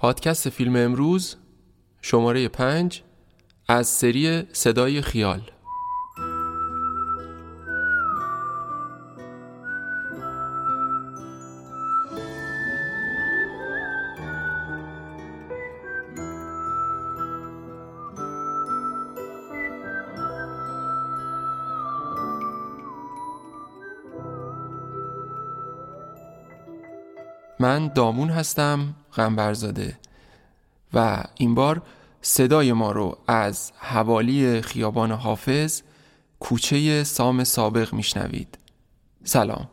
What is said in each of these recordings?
پادکست فیلم امروز شماره پنج از سری صدای خیال. من دامون هستم. غنبرزاده و این بار صدای ما رو از حوالی خیابان حافظ کوچه سام سابق میشنوید. سلام.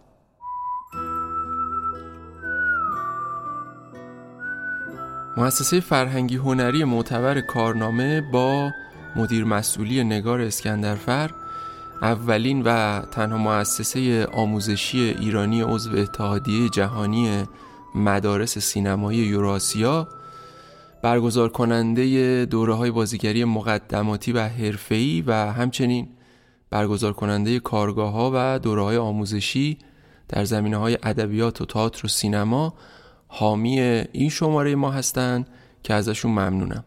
مؤسسه فرهنگی هنری معتبر کارنامه با مدیر مسئولی نگار اسکندرفر اولین و تنها مؤسسه آموزشی ایرانی عضو اتحادیه جهانی مدارس سینمایی یوراسیا برگزار کننده دوره های بازیگری مقدماتی و حرفه‌ای و همچنین برگزار کننده کارگاه ها و دوره های آموزشی در زمینه های ادبیات و تئاتر و سینما حامی این شماره ما هستند که ازشون ممنونم.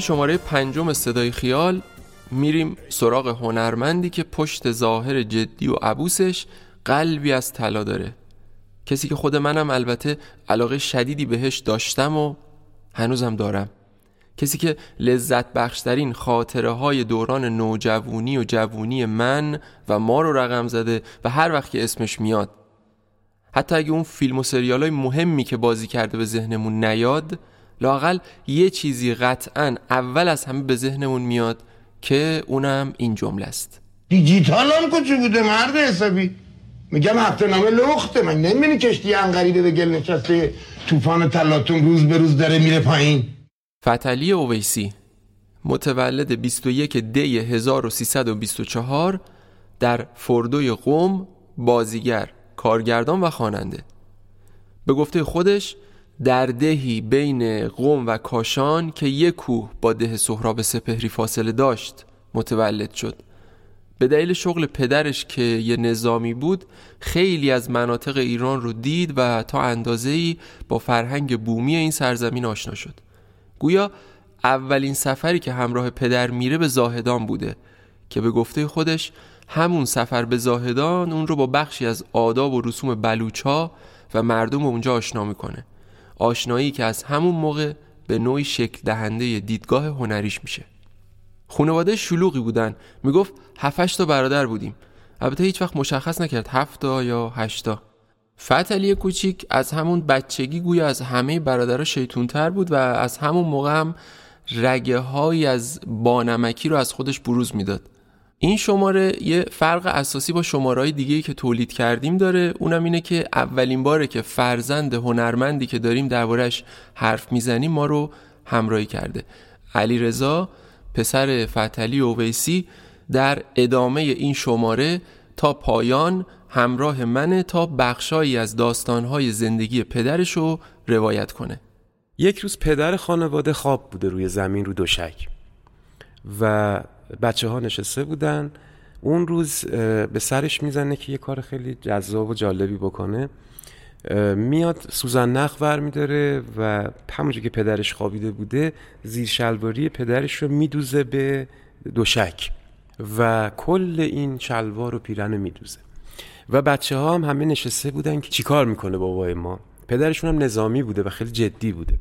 شماره پنجم صدای خیال میریم سراغ هنرمندی که پشت ظاهر جدی و عبوسش قلبی از طلا داره. کسی که خود منم البته علاقه شدیدی بهش داشتم و هنوزم دارم. کسی که لذت بخشترین خاطره های دوران نوجوانی و جوونی من و ما رو رقم زده و هر وقت که اسمش میاد. حتی اگه اون فیلم و سریال های مهمی که بازی کرده به ذهنمون نیاد لاقل یه چیزی قطعا اول از همه به ذهنمون میاد که اونم این جمله است. دیجیتال هم کجا بوده مرد حسابی. میگم هفته نامه لخته. من نمی‌بینی کشتی انقریده به گل نشسته طوفان تلاتون روز به روز داره میره پایین. فتلی اویسی متولد 21 دی 1324 در فردوی قوم بازیگر کارگردان و خواننده. به گفته خودش در دهی بین قوم و کاشان که یک کوه با ده سهراب سپهری فاصله داشت متولد شد. به دلیل شغل پدرش که یه نظامی بود خیلی از مناطق ایران رو دید و تا اندازه‌ای با فرهنگ بومی این سرزمین آشنا شد. گویا اولین سفری که همراه پدر میره به زاهدان بوده که به گفته خودش همون سفر به زاهدان اون رو با بخشی از آداب و رسوم بلوچا و مردم اونجا آشنا می‌کنه. آشنایی که از همون موقع به نوعی شکل دهنده دیدگاه هنریش میشه. خانواده شلوغی بودن. می‌گفت هفتش تا برادر بودیم. البته هیچ وقت مشخص نکرد هفتا یا هشتا فتلی کوچیک از همون بچگی گویا از همه برادرها شیطونتر بود و از همون موقع هم رگه های از بانمکی رو از خودش بروز می‌داد. این شماره یه فرق اساسی با شماره های دیگه که تولید کردیم داره. اونم اینه که اولین باره که فرزند هنرمندی که داریم دربارش حرف می‌زنیم ما رو همراهی کرده. علی رضا پسر فتلی اویسی در ادامه این شماره تا پایان همراه منه تا بخشایی از داستانهای زندگی پدرش رو روایت کنه. یک روز پدر خانواده خواب بوده روی زمین رو دوشک و بچه ها نشسته بودن. اون روز به سرش می‌زنه که یه کار خیلی جذاب و جالبی بکنه. میاد سوزن نخ ور میداره و همونجور که پدرش خوابیده بوده زیر شلواری پدرش رو میدوزه به دوشک و کل این شلوار و پیرن رو میدوزه. و بچه ها هم همه نشسته بودن که چیکار می‌کنه بابای ما. پدرشون هم نظامی بوده و خیلی جدی بوده.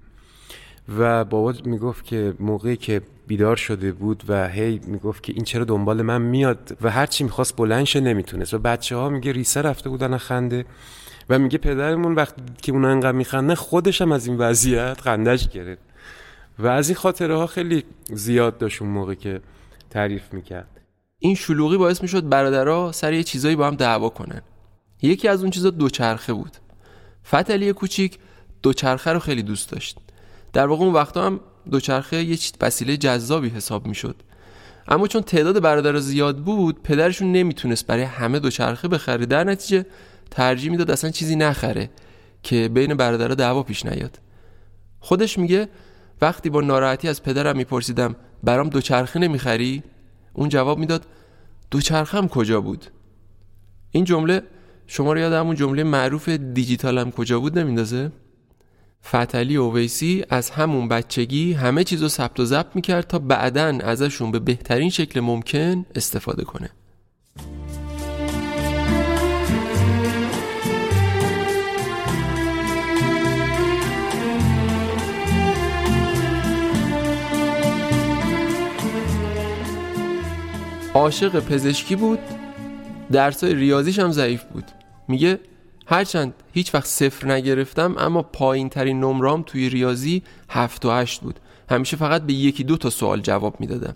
و بابا می‌گفت که موقعی که بیدار شده بود و هی می‌گفت که این چرا دنبال من میاد و هرچی می‌خواست بلنش نمی‌تونست. و بچه ها میگه ریسه رفته بودن خنده. و میگه پدرمون وقتی که اون انقدر میخنده خودش هم از این وضعیت خندش گرفت. و از این خاطره ها خیلی زیاد داشت اون موقع که تعریف می‌کرد. این شلوغی باعث می‌شد برادرها سر یه چیزایی با هم دعوا کنن. یکی از اون چیزا دوچرخه بود. فتلی کوچیک دوچرخه رو خیلی دوست داشت. در واقع اون وقتا هم دوچرخه یه وسیله جذابی حساب می‌شد. اما چون تعداد برادر زیاد بود پدرشون نمی‌تونست برای همه دوچرخه بخره. در نتیجه ترجیح می‌داد اصلا چیزی نخره که بین برادرها دعوا پیش نیاد. خودش میگه وقتی با ناراحتی از پدرم میپرسیدم برام دوچرخه نمی‌خری؟ اون جواب می‌داد دوچرخم کجا بود؟ این جمله شما رو یاد همون جمله معروف دیجیتالم کجا بود نمیندازه؟ فتلی اویسی از همون بچگی همه چیز رو ثبت و ضبط می‌کرد تا بعدا ازشون به بهترین شکل ممکن استفاده کنه. عاشق پزشکی بود. درسای ریاضیش هم ضعیف بود. میگه هرچند هیچ وقت صفر نگرفتم اما پایین ترین نمرام توی ریاضی هفت و هشت بود. همیشه فقط به یکی دو تا سوال جواب می‌دادم.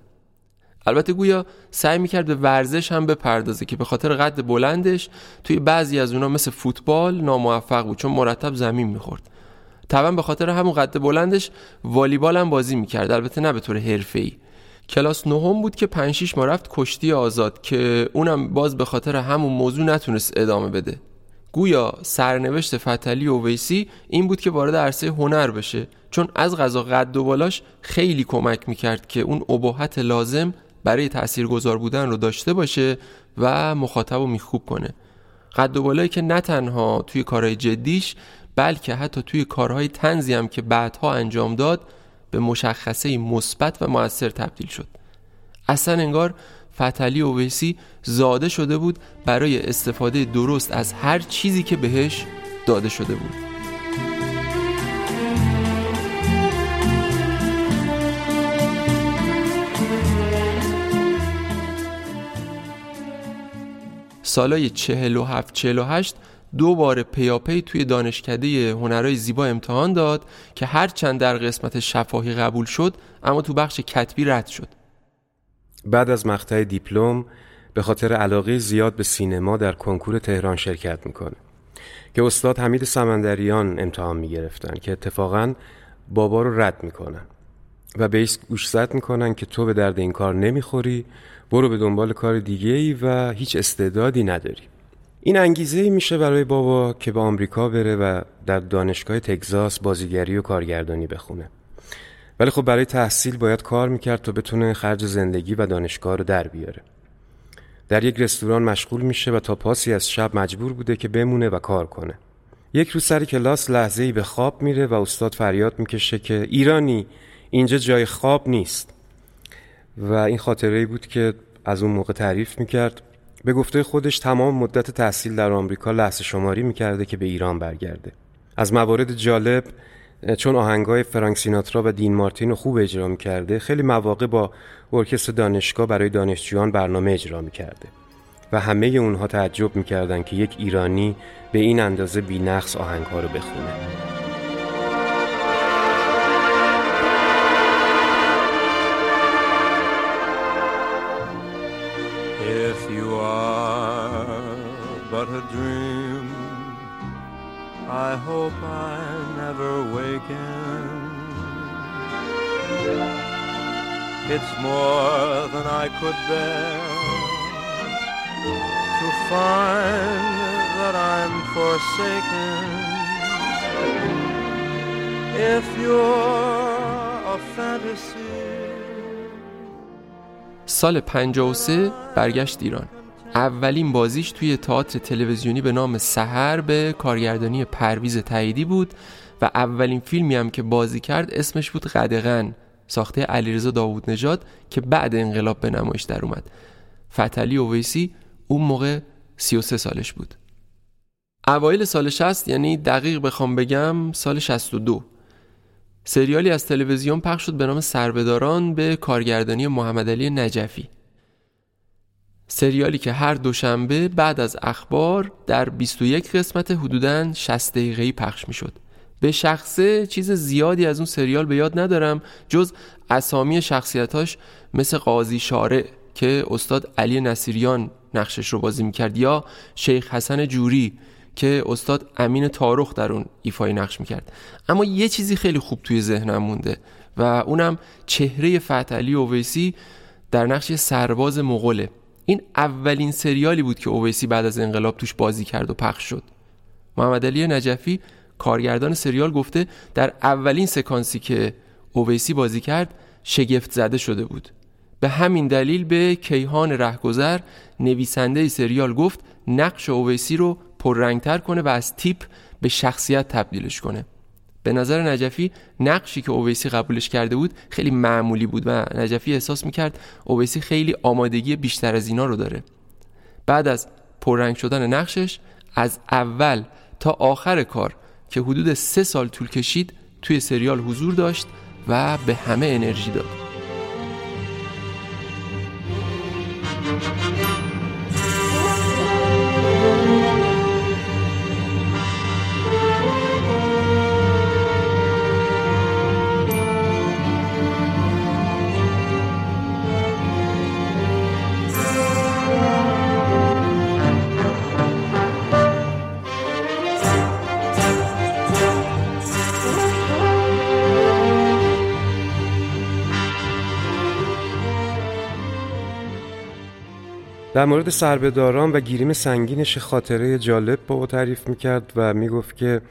البته گویا سعی می‌کرد به ورزش هم بپردازه که به خاطر قد بلندش توی بعضی از اونا مثل فوتبال ناموفق بود چون مرتب زمین می‌خورد. طبعا به خاطر همون قد بلندش والیبال هم بازی می‌کرد البته نه به طور حرفه‌ای. کلاس نهم بود که 5 6 ما رفت کشتی آزاد که اونم باز به خاطر همون موضوع نتونست ادامه بده. گویا سرنوشت فتلی ویسی این بود که وارد عرصه هنر بشه چون از غذا قد و بالاش خیلی کمک می‌کرد که اون ابهت لازم برای تاثیرگذار بودن رو داشته باشه و مخاطب رو میخوب کنه. قد و بالایی که نه تنها توی کارهای جدیش بلکه حتی توی کارهای تنزی هم که بعدها انجام داد به مشخصه مثبت و موثر تبدیل شد. اصلا انگار فتلی اویسی زاده شده بود برای استفاده درست از هر چیزی که بهش داده شده بود. سالای چهل و هفت چهل و هشت دو بار پیاپی توی دانشکده هنرهای زیبا امتحان داد که هر چند در قسمت شفاهی قبول شد اما تو بخش کتبی رد شد. بعد از مقطع دیپلم به خاطر علاقه زیاد به سینما در کنکور تهران شرکت می‌کنه که استاد حمید سمندریان امتحان می‌گرفتن که اتفاقا بابا رو رد می‌کنن و به ایست گوشزد می‌کنن که تو به درد این کار نمی‌خوری برو به دنبال کار دیگه ای و هیچ استعدادی نداری. این انگیزه میشه برای بابا که به آمریکا بره و در دانشگاه تگزاس بازیگری و کارگردانی بخونه. ولی خب برای تحصیل باید کار می‌کرد تا بتونه خرج زندگی و دانشگاه رو در بیاره. در یک رستوران مشغول میشه و تا پاسی از شب مجبور بوده که بمونه و کار کنه. یک روز سر کلاس لحظه ای به خواب میره و استاد فریاد می‌کشه که ایرانی اینجا جای خواب نیست. و این خاطره ای بود که از اون موقع تعریف می‌کرد. به گفته خودش تمام مدت تحصیل در آمریکا لحظه شماری می‌کرده که به ایران برگرده. از موارد جالب چون آهنگای فرانک سیناترا و دین مارتین رو خوب اجرا می‌کرده خیلی مواقع با ارکستر دانشگاه برای دانشجویان برنامه اجرا می‌کرده و همه اونها تعجب می‌کردن که یک ایرانی به این اندازه بینقص آهنگها رو بخونه If you are but a dream, I hope. It's more than I could bear to find that I'm forsaken. If you're a fantasy. سال 53 برگشت ایران اولین بازیش توی تئاتر تلویزیونی به نام سحر به کارگردانی پرویز تاییدی بود و اولین فیلمی هم که بازی کرد اسمش بود قدغن ساخته علیرضا داوود نژاد که بعد انقلاب به نمایش در اومد. فتلی اویسی اون موقع 33 سالش بود. اوایل سال 60 یعنی دقیق بخوام بگم سال 62 سریالی از تلویزیون پخش شد به نام سربداران به کارگردانی محمد علی نجفی. سریالی که هر دوشنبه بعد از اخبار در 21 قسمت حدوداً 60 دقیقه‌ای پخش می‌شد. به شخصه چیز زیادی از اون سریال به یاد ندارم جز اسامی شخصیتاش مثل قاضی شارع که استاد علی نصیریان نقشش رو بازی می‌کرد یا شیخ حسن جوری که استاد امین تارخ در اون ایفای نقش می‌کرد. اما یه چیزی خیلی خوب توی ذهنم مونده و اونم چهره فتحعلی اویسی در نقش سرباز مغوله. این اولین سریالی بود که اویسی بعد از انقلاب توش بازی کرد و پخش شد. محمد علی نجفی کارگردان سریال گفته در اولین سکانسی که اویسی بازی کرد شگفت زده شده بود. به همین دلیل به کیهان رهگذر نویسنده سریال گفت نقش اویسی رو پررنگتر کنه و از تیپ به شخصیت تبدیلش کنه. به نظر نجفی نقشی که اویسی قبولش کرده بود خیلی معمولی بود و نجفی احساس می‌کرد اویسی خیلی آمادگی بیشتر از اینا رو داره. بعد از پررنگ شدن نقشش از اول تا آخر کار که حدود سه سال طول کشید توی سریال حضور داشت و به همه انرژی داد. در مورد سربهداران و گیریم سنگینش خاطره جالب بابا تعریف می‌کرد و می‌گفت که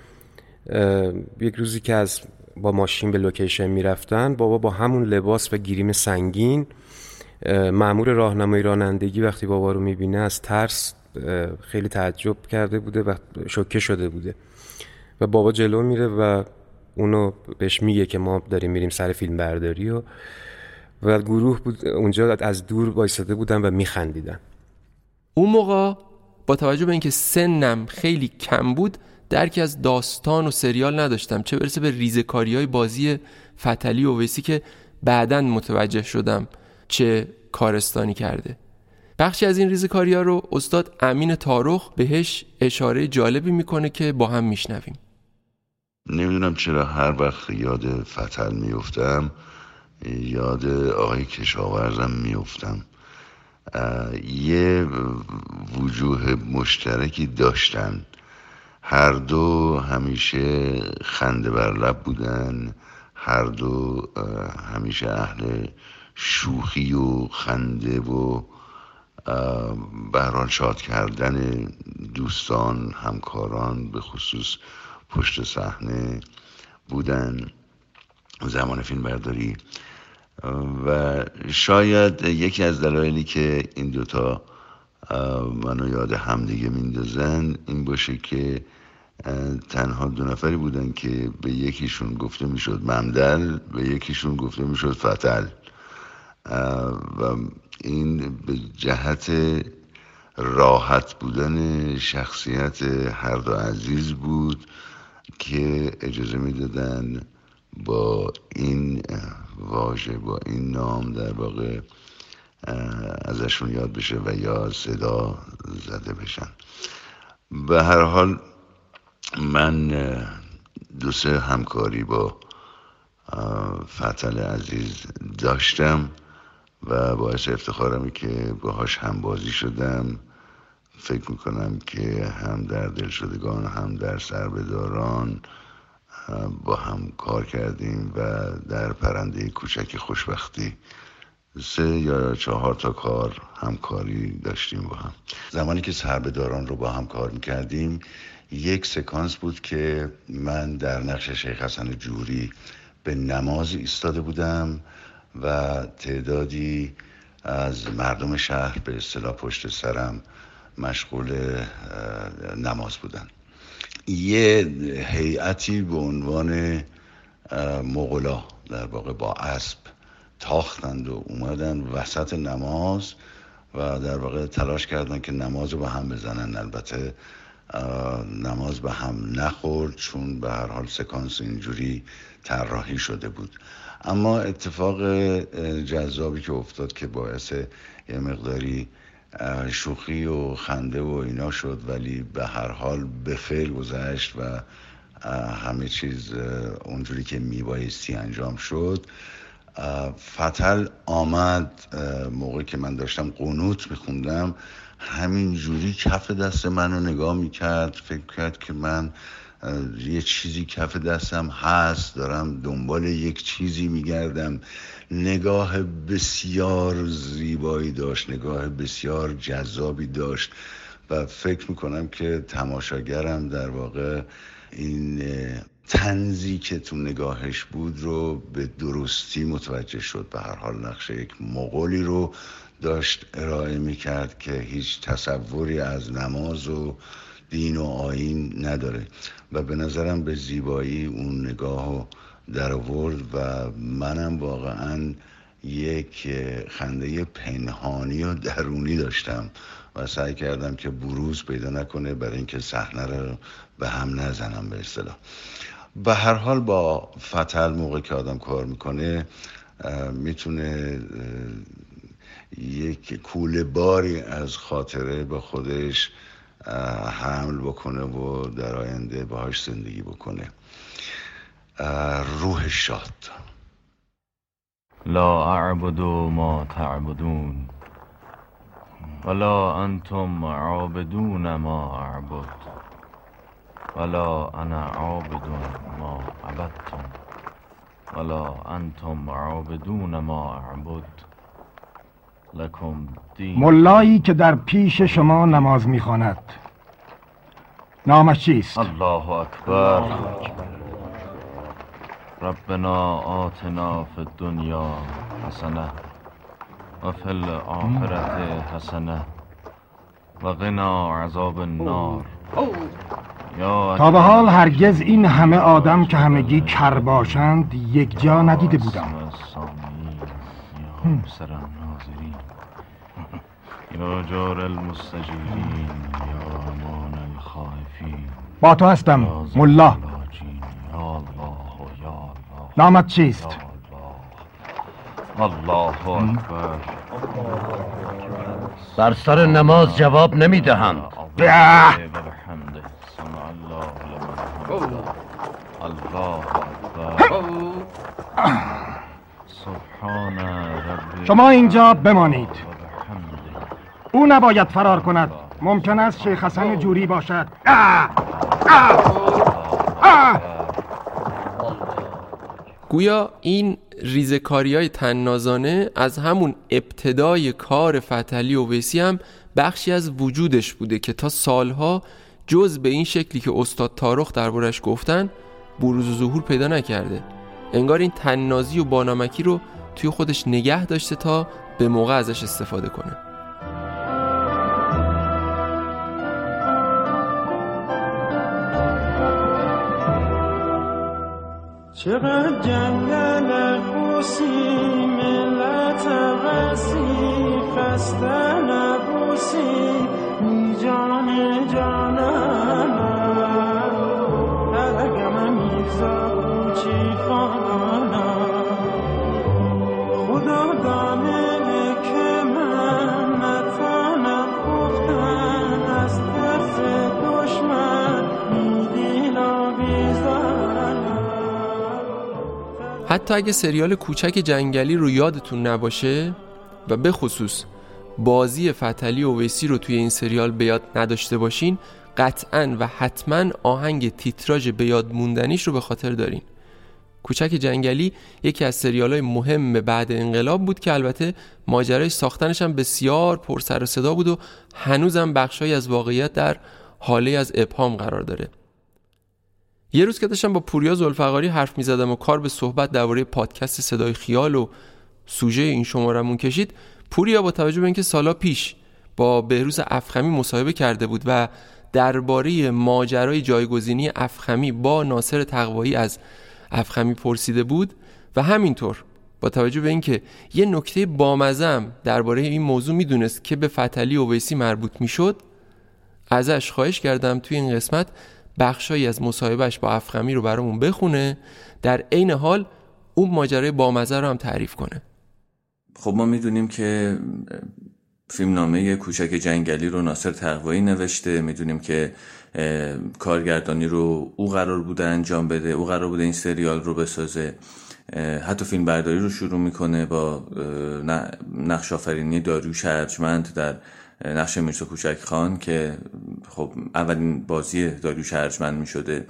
یک روزی که از با ماشین به لوکیشن می‌رفتن بابا با همون لباس و گیریم سنگین معمور راهنمایی رانندگی وقتی بابا رو می‌بینه از ترس خیلی تعجب کرده بوده و شوکه شده بوده. و بابا جلو میره و اونو بهش میگه که ما داریم میریم سر فیلم برداری و و گروه بود اونجا از دور وایساده بودن و میخندیدن. اون موقع با توجه به اینکه سنم خیلی کم بود درکی از داستان و سریال نداشتم. چه برسه به ریزکاری های بازی فتلی و ویسی که بعدا متوجه شدم چه کارستانی کرده. بخشی از این ریزکاری ها رو استاد امین تارخ بهش اشاره جالبی می‌کنه که با هم میشنویم. نمی‌دونم چرا هر وقت یاد فتل میفتم یاد آقای کشاورزم میفتم یه وجوه مشترکی داشتن. هر دو همیشه خنده بر لب بودن. هر دو همیشه اهل شوخی و خنده و بران شاد کردن دوستان همکاران به خصوص پشت صحنه بودن. زمان فیلم برداری و شاید یکی از دلایلی که این دوتا منو یاد همدیگه میندازن این باشه که تنها دو نفری بودن که به یکیشون گفته می‌شد ممدل به یکیشون گفته می‌شد فتل. و این به جهت راحت بودن شخصیت هر دو عزیز بود که اجازه می‌دادن با این واژه با این نام در واقع ازشون یاد بشه و یا صدا زده بشن. به هر حال من دو سه همکاری با فتل عزیز داشتم و باعث افتخارمی که باهاش هم بازی شدم. فکر می‌کنم که هم در دل شدگان هم در سربداران با هم کار کردیم و در پرنده کوچک خوشبختی سه یا چهار تا کار همکاری داشتیم با هم. زمانی که سربداران رو با هم کار می‌کردیم یک سکانس بود که من در نقش شیخ حسن جوری به نماز ایستاده بودم و تعدادی از مردم شهر به اصطلاح پشت سرم مشغول نماز بودن. یه هیئتی به عنوان مغلا در واقع با اسب تاختند و اومدن وسط نماز و در واقع تلاش کردن که نماز رو به هم بزنن. البته نماز به هم نخورد چون به هر حال سکانس اینجوری طراحی شده بود. اما اتفاق جذابی که افتاد که باعث یه مقداری شوخی و خنده و اینا شد ولی به هر حال به خیر گذشت و همه چیز اونجوری که میبایستی انجام شد. فتل آمد موقعی که من داشتم قنوت میخوندم همین جوری کف دست منو نگاه می‌کرد فکر کرد که من یه چیزی کف دستم هست دارم دنبال یک چیزی میگردم. نگاه بسیار زیبایی داشت نگاه بسیار جذابی داشت و فکر می‌کنم که تماشاگرم در واقع این تنزی که تو نگاهش بود رو به درستی متوجه شد به هر حال نقش یک مغولی رو داشت ارائه می‌کرد که هیچ تصوری از نماز و دین و آین نداره. و به نظرم به زیبایی اون نگاه در آورد و منم واقعا یک خنده پنهانی و درونی داشتم و سعی کردم که بروز پیدا نکنه برای اینکه صحنه رو به هم نزنم به اصطلاح. به هر حال با فتل موقع که آدم کار می‌کنه می‌تونه یک کوله باری از خاطره به خودش حمل بکنه و در آینده باهاش زندگی بکنه. روح شاد. لا اعبد ما تعبدون ولا انتم عابدون ما اعبد ولا انا عابد ما عبدتم ولا انتم عابدون ما اعبد لکم دین. ملایی که در پیش شما نماز می‌خواند. نامش چیست؟ الله اکبر. ربنا آتنا فی الدنیا حسنه و فی الاخرت حسنه و غنا عذاب النار. تا به حال هرگز این همه آدم که همگی کر باشند یک جا ندیده بودم. یا جار المستجیرین یا امان الخائفین با تو هستم ملا العلاجین. یا الله یا الله نامت چیست؟ الله اکبر بر سر نماز جواب نمی‌دهند به! بحمده سمع الله لمن حمده الله اکبر سبحان ربی شما اینجا بمانید او نباید فرار کند ممکن است شیخ حسن جوری باشد آه! آه! آه! گویا این ریزکاری های تنازانه از همون ابتدای کار فتلی و ویسی هم بخشی از وجودش بوده که تا سالها جز به این شکلی که استاد تارخ دربارش گفتن بروز و ظهور پیدا نکرده. انگار این تننازی و بانمکی رو توی خودش نگه داشته تا به موقع ازش استفاده کنه. چقدر جنگل خوسی ملت وسی خسته نبوسی می جان جانم درگم میرزا کوچی خانم خدا دانه حتی اگه سریال کوچک جنگلی رو یادتون نباشه و به خصوص بازی فتلی و ویسی رو توی این سریال به یاد نداشته باشین قطعا و حتما آهنگ تیتراژ به یاد موندنیش رو به خاطر دارین. کوچک جنگلی یکی از سریال های مهم بعد انقلاب بود که البته ماجرای ساختنش هم بسیار پر سر و صدا بود و هنوزم بخشهایی از واقعیت در حاله از ابهام قرار داره. یه روز که داشتم با پوریا زلفقاری حرف می زدم و کار به صحبت درباره پادکست صدای خیال و سوژه این شمارمون کشید پوریا با توجه به اینکه سالا پیش با بهروز افخمی مصاحبه کرده بود و درباره ماجرای جایگزینی افخمی با ناصر تقوایی از افخمی پرسیده بود و همینطور با توجه به اینکه یه نکته بامزم درباره این موضوع می‌دونست که به فتلی اویسی مربوط می‌شد ازش خواهش کردم توی این قسمت بخشایی از مصاحبهش با افخمی رو برامون بخونه. در عین حال اون ماجرای بامزه رو هم تعریف کنه. خب ما می‌دونیم که فیلمنامه کوچک جنگلی رو ناصر تقوایی نوشته. می‌دونیم که کارگردانی رو او قرار بوده انجام بده او قرار بوده این سریال رو بسازه. حتی فیلم برداری رو شروع می‌کنه با نقش آفرینی داریوش ارجمند در نقش میرسا کوچک خان که خب اولین بازی داریوش ارجمند می‌شده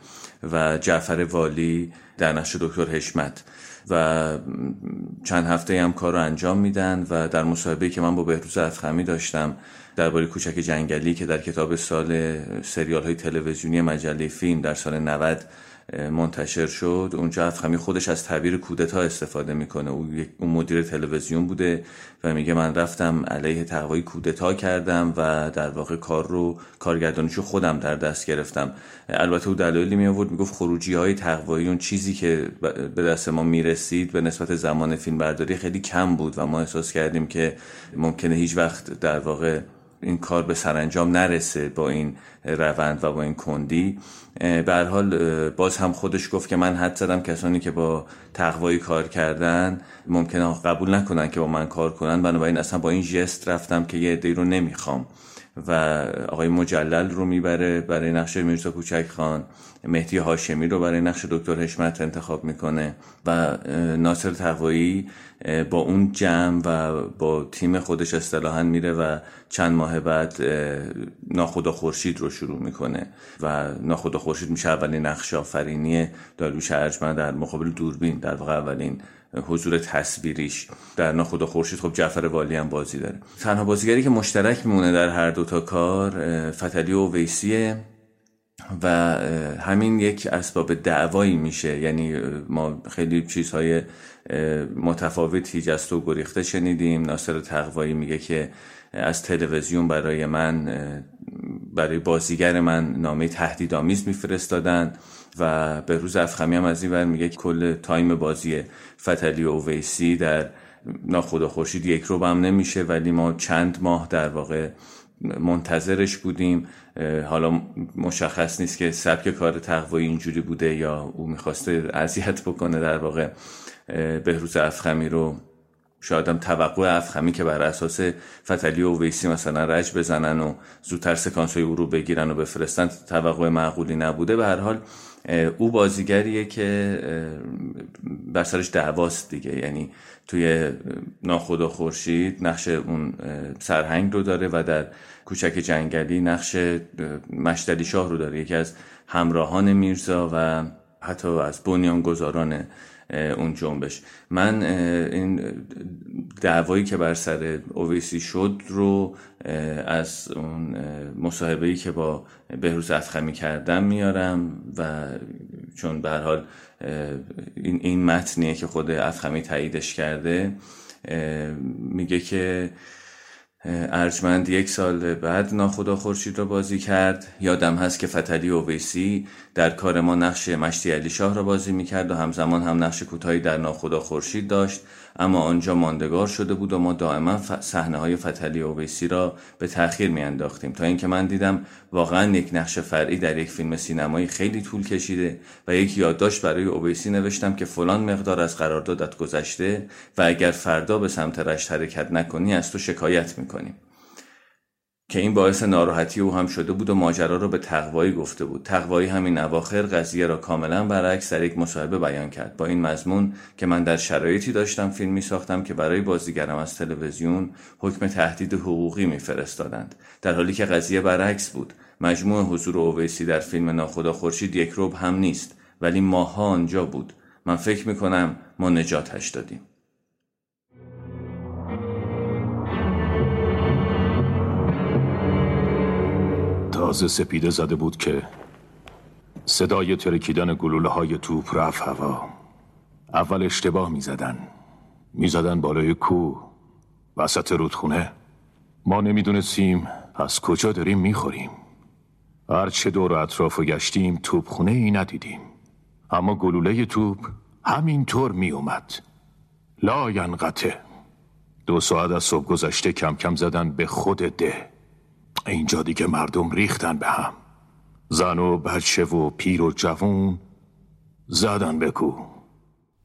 و جعفر والی در نقش دکتر حشمت. و چند هفته هم کار رو انجام میدن و در مصاحبه که من با بهروز افخمی داشتم درباره کوچک جنگلی که در کتاب سال سریال های تلویزیونی مجله فیلم در سال 90 منتشر شد. اونجا افخمی خودش از تعبیر کودتا استفاده می‌کنه. اون مدیر تلویزیون بوده و میگه من رفتم علیه تقوایی کودتا کردم و در واقع کار رو کارگردانیشو خودم در دست گرفتم. البته او دلایلی می آورد می‌گفت خروجی های تقوایی اون چیزی که به دست ما می‌رسید به نسبت زمان فیلم برداری خیلی کم بود و ما احساس کردیم که ممکنه هیچ وقت در واقع این کار به سرانجام نرسه با این روند و با این کندی. به حال باز هم خودش گفت که من حد زدم. کسانی که با تقوایی کار کردن ممکنه قبول نکنن که با من کار کنن. بنابراین اصلا با این جست رفتم که یه عده رو نمی‌خوام. و آقای مجلل رو می‌بره برای نقش میرزا کوچک خان. مهدی هاشمی رو برای نقش دکتر حشمت انتخاب می‌کنه و ناصر تقوایی با اون جمع و با تیم خودش اصطلاحا میره و چند ماه بعد ناخدا خورشید رو شروع می‌کنه و ناخدا خورشید میشه اولین نقش آفرینی داریوش ارجمند در مقابل دوربین در واقع اولین حضور تصویریش در ناخدا خورشید. خب جعفر والی هم بازی داره. تنها بازیگری که مشترک میمونه در هر دو تا کار فتلی و ویسیه و همین یک اسباب دعوایی میشه. یعنی ما خیلی چیزهای متفاوتی جست و گریخته شنیدیم. ناصر تقوایی میگه که از تلویزیون برای من برای بازیگر من نامه تهدیدآمیز میفرستادن و به روز افخمی هم از این ور میگه کل تایم بازی فتلی و اویسی در ناخدا خورشید یک رو هم نمیشه. ولی ما چند ماه در واقع منتظرش بودیم. حالا مشخص نیست که سبک کار تقوایی اینجوری بوده یا او می‌خواسته اذیت بکنه در واقع بهروز افخمی رو. شاید هم توقع افخمی که بر اساس فتلی و ویسی مثلا رج بزنن و زودتر سکانس های او رو بگیرن و بفرستن توقع معقولی نبوده. به هر حال او بازیگریه که بر سرش دعواست دیگه. یعنی توی ناخدا خورشید نقش اون سرهنگ رو داره و در کوچک جنگلی نقش مشتلی شاه رو داره. یکی از همراهان میرزا و حتی از بنیانگذاران اون جنبش. من این دعوایی که بر سر اویسی شد رو از اون مصاحبه که با بهروز افخمی کردم میارم و چون به حال این, این متنیه که خود افخمی تاییدش کرده میگه که ارجمند یک سال بعد ناخدا خورشید را بازی کرد. یادم هست که فتلی اویسی در کار ما نقش مشتی علی شاه را بازی می‌کرد و همزمان هم نقش کوتاهی در ناخدا خورشید داشت. اما آنجا ماندگار شده بود و ما دائما صحنه های فتلی اویسی را به تاخیر میانداختیم. تا اینکه من دیدم واقعا یک نقش فرعی در یک فیلم سینمایی خیلی طول کشیده و یک یادداشت برای اویسی نوشتم که فلان مقدار از قراردادت گذشته و اگر فردا به سمت رشت حرکت نکنی از تو شکایت می‌کنیم. که این باعث ناراحتی او هم شده بود و ماجرا را به تقوایی گفته بود. تقوایی همین اواخر قضیه را کاملا برعکس در یک مصاحبه بیان کرد. با این مضمون که من در شرایطی داشتم فیلم می ساختم که برای بازیگرم از تلویزیون حکم تهدید حقوقی میفرستادند. در حالی که قضیه برعکس بود. مجموع حضور اویسی در فیلم ناخدا خورشید یک روب هم نیست ولی ماها آنجا بود. من فکر می‌کنم ما نجاتش دادیم. تازه سپیده زده بود که صدای ترکیدن گلوله های توپ رفت هوا. اول اشتباه می زدن می زدن بالای کو وسط رودخونه. ما نمی‌دونستیم از کجا داریم می‌خوریم. هرچه دور و اطراف و گشتیم توپخونه ای ندیدیم. اما گلوله توپ همینطور می اومد لا ینقطع. دو ساعت از صبح گذشته کم کم زدن به خود ده. اینجا دیگه مردم ریختن به هم. زن و بچه و پیر و جوون زدن به کو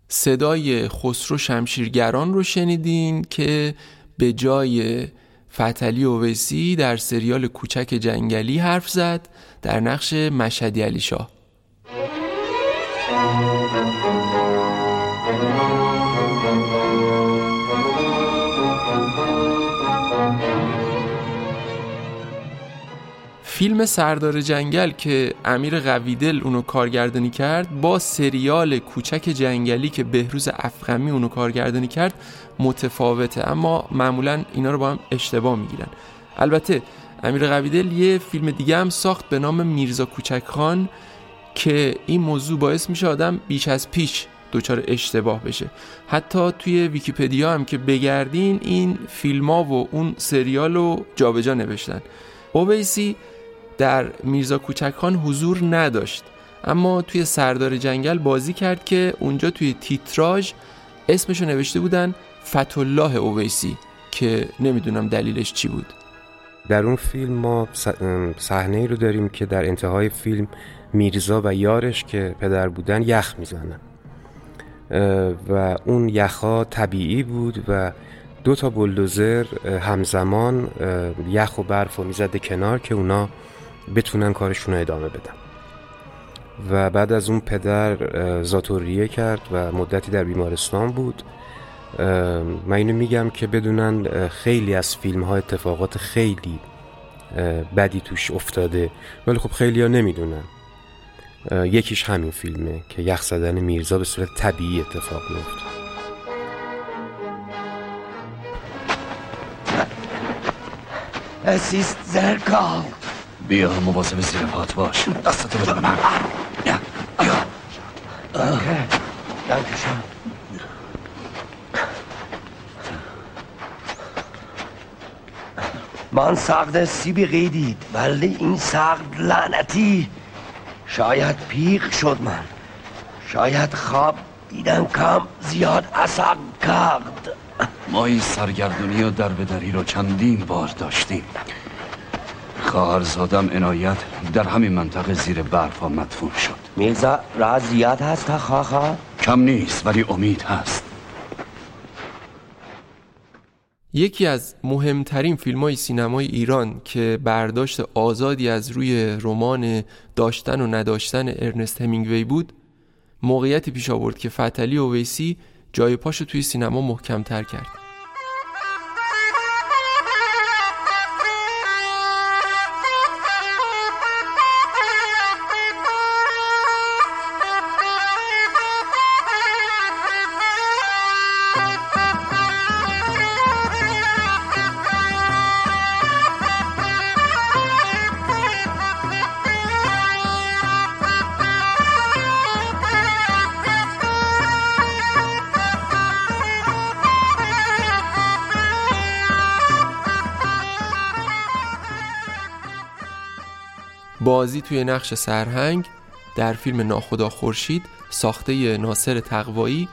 صدای خسرو شمشیرگران رو شنیدین که به جای فتلی اویسی در سریال کوچک جنگلی حرف زد در نقش مشهدی علی شاه. فیلم سردار جنگل که امیر قویدل اونو کارگردانی کرد با سریال کوچک جنگلی که بهروز افخمی اونو کارگردانی کرد متفاوته. اما معمولا اینا رو با هم اشتباه می‌گیرن. البته امیر قویدل یه فیلم دیگه هم ساخت به نام میرزا کوچک خان که این موضوع باعث میشه آدم بیش از پیش دچار اشتباه بشه. حتی توی ویکیپدیا هم که بگردین این فیلم ها و اون سریال رو جابجا نوشتن. اویسی در میرزا کوچک خان حضور نداشت. اما توی سردار جنگل بازی کرد که اونجا توی تیتراژ اسمشو نوشته بودن فتولاه اویسی که نمی‌دونم دلیلش چی بود. در اون فیلم ما صحنه ای رو داریم که در انتهای فیلم میرزا و یارش که پدر بودن یخ می‌زنن. و اون یخها طبیعی بود و دو تا بلدوزر همزمان یخ و برف و می‌زده کنار که اونا بتونن کارشون رو ادامه بدن. و بعد از اون پدر زاتوریه کرد و مدتی در بیمارستان بود. من اینو میگم که بدونن خیلی از فیلم ها اتفاقات خیلی بدی توش افتاده. ولی خب خیلی ها نمی‌دونن یکیش همین فیلمه که یخ زدن میرزا به صورت طبیعی اتفاق میفته Es ist. بیا مواظب زیر پات باش. دستتو بده به من. Danke schön. من sagt سیبی دید ولی این سخت لعنتی. شاید پیغ شد من. شاید خواب دیدن کم زیاد اثر کرد. ما این سرگردونی و دربدری رو چندین بار داشتیم. خواهرزادم عنایت در همین منطقه زیر برفا مدفون شد. میرزا راز زیاد هست تا خواهر کم نیست ولی امید هست. یکی از مهمترین فیلم های سینمای ایران که برداشت آزادی از روی رمان داشتن و نداشتن ارنست همینگوی بود موقعیتی پیش آورد که فتلی اویسی جای پاشو توی سینما محکم تر کرد. بازی توی نقش سرهنگ در فیلم ناخدا خورشید ساخته ناصر تقوایی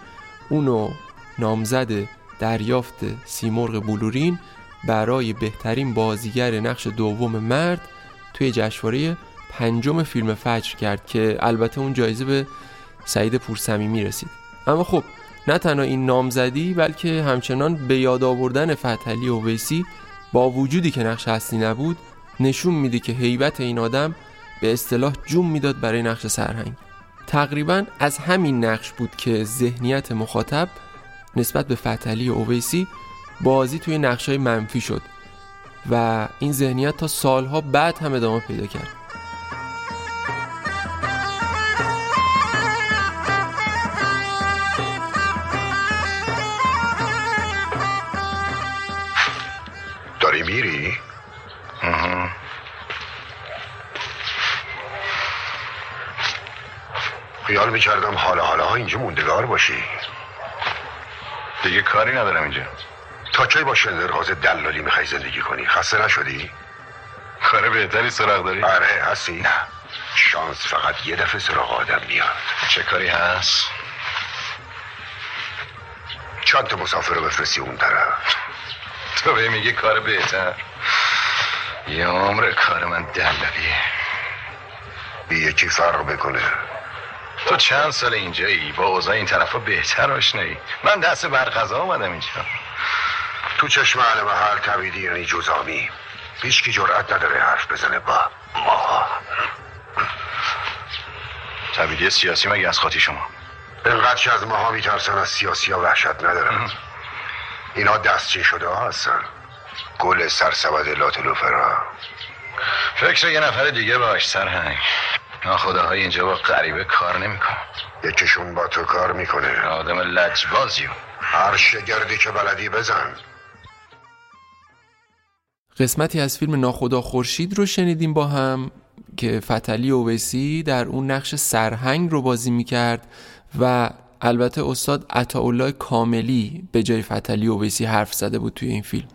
اونو نامزد دریافت سیمرغ بلورین برای بهترین بازیگر نقش دوم مرد توی جشنواره پنجم فیلم فجر کرد که البته اون جایزه به سعید پورسمیمی رسید اما خب نه تنها این نامزدی بلکه همچنان به یاد آوردن فتحعلی اویسی با وجودی که نقش اصلی نبود نشون میده که هیبت این آدم به اصطلاح جون می‌داد برای نقش سرهنگ. تقریبا از همین نقش بود که ذهنیت مخاطب نسبت به فتحعلی اویسی بازی توی نقش های منفی شد و این ذهنیت تا سالها بعد هم ادامه پیدا کرد. خیال می‌کردم حالا حالا ها اینجا موندگار باشی. دیگه کاری ندارم اینجا. تا کی با شندرغاز دلالی می‌خوای زندگی کنی؟ خسته نشدی؟ کار بهتری سراغ داری؟ آره هستی. نه. شانس فقط یه دفعه سراغ آدم میاد. چه کاری هست؟ چند تا مسافر رو بفرستی اون طرف. تو به میگه کار بهتر. یه عمر کار من دلالیه بی یکی فرق بکنه تو چند سال اینجایی با اوضاع این طرفا بهتر آشنایی؟ من دست بر غذا اومدم اینجا. تو چشم اهل محل تویدی یعنی جزامی. هیچ کی جرأت نداره حرف بزنه با ما. تبیدی سیاسی مگه از خاطی شما؟ اینقدر که از ماها میترسن از سیاسی ها وحشت ندارن. اینا دستچین شده ها هستن؟ گل سرسبد لاتلوفرا فکر یه نفر دیگه باش سرهنگ. ناخداهای اینجا با غریبه کار نمی‌کنه یکیشون با تو کار می‌کنه. آدم لجبازیو هر شگردی که بلدی بزن. قسمتی از فیلم ناخدا خورشید رو شنیدیم با هم که فتلی اویسی در اون نقش سرهنگ رو بازی می‌کرد و البته استاد عطاالله کاملی به جای فتلی اویسی حرف زده بود توی این فیلم.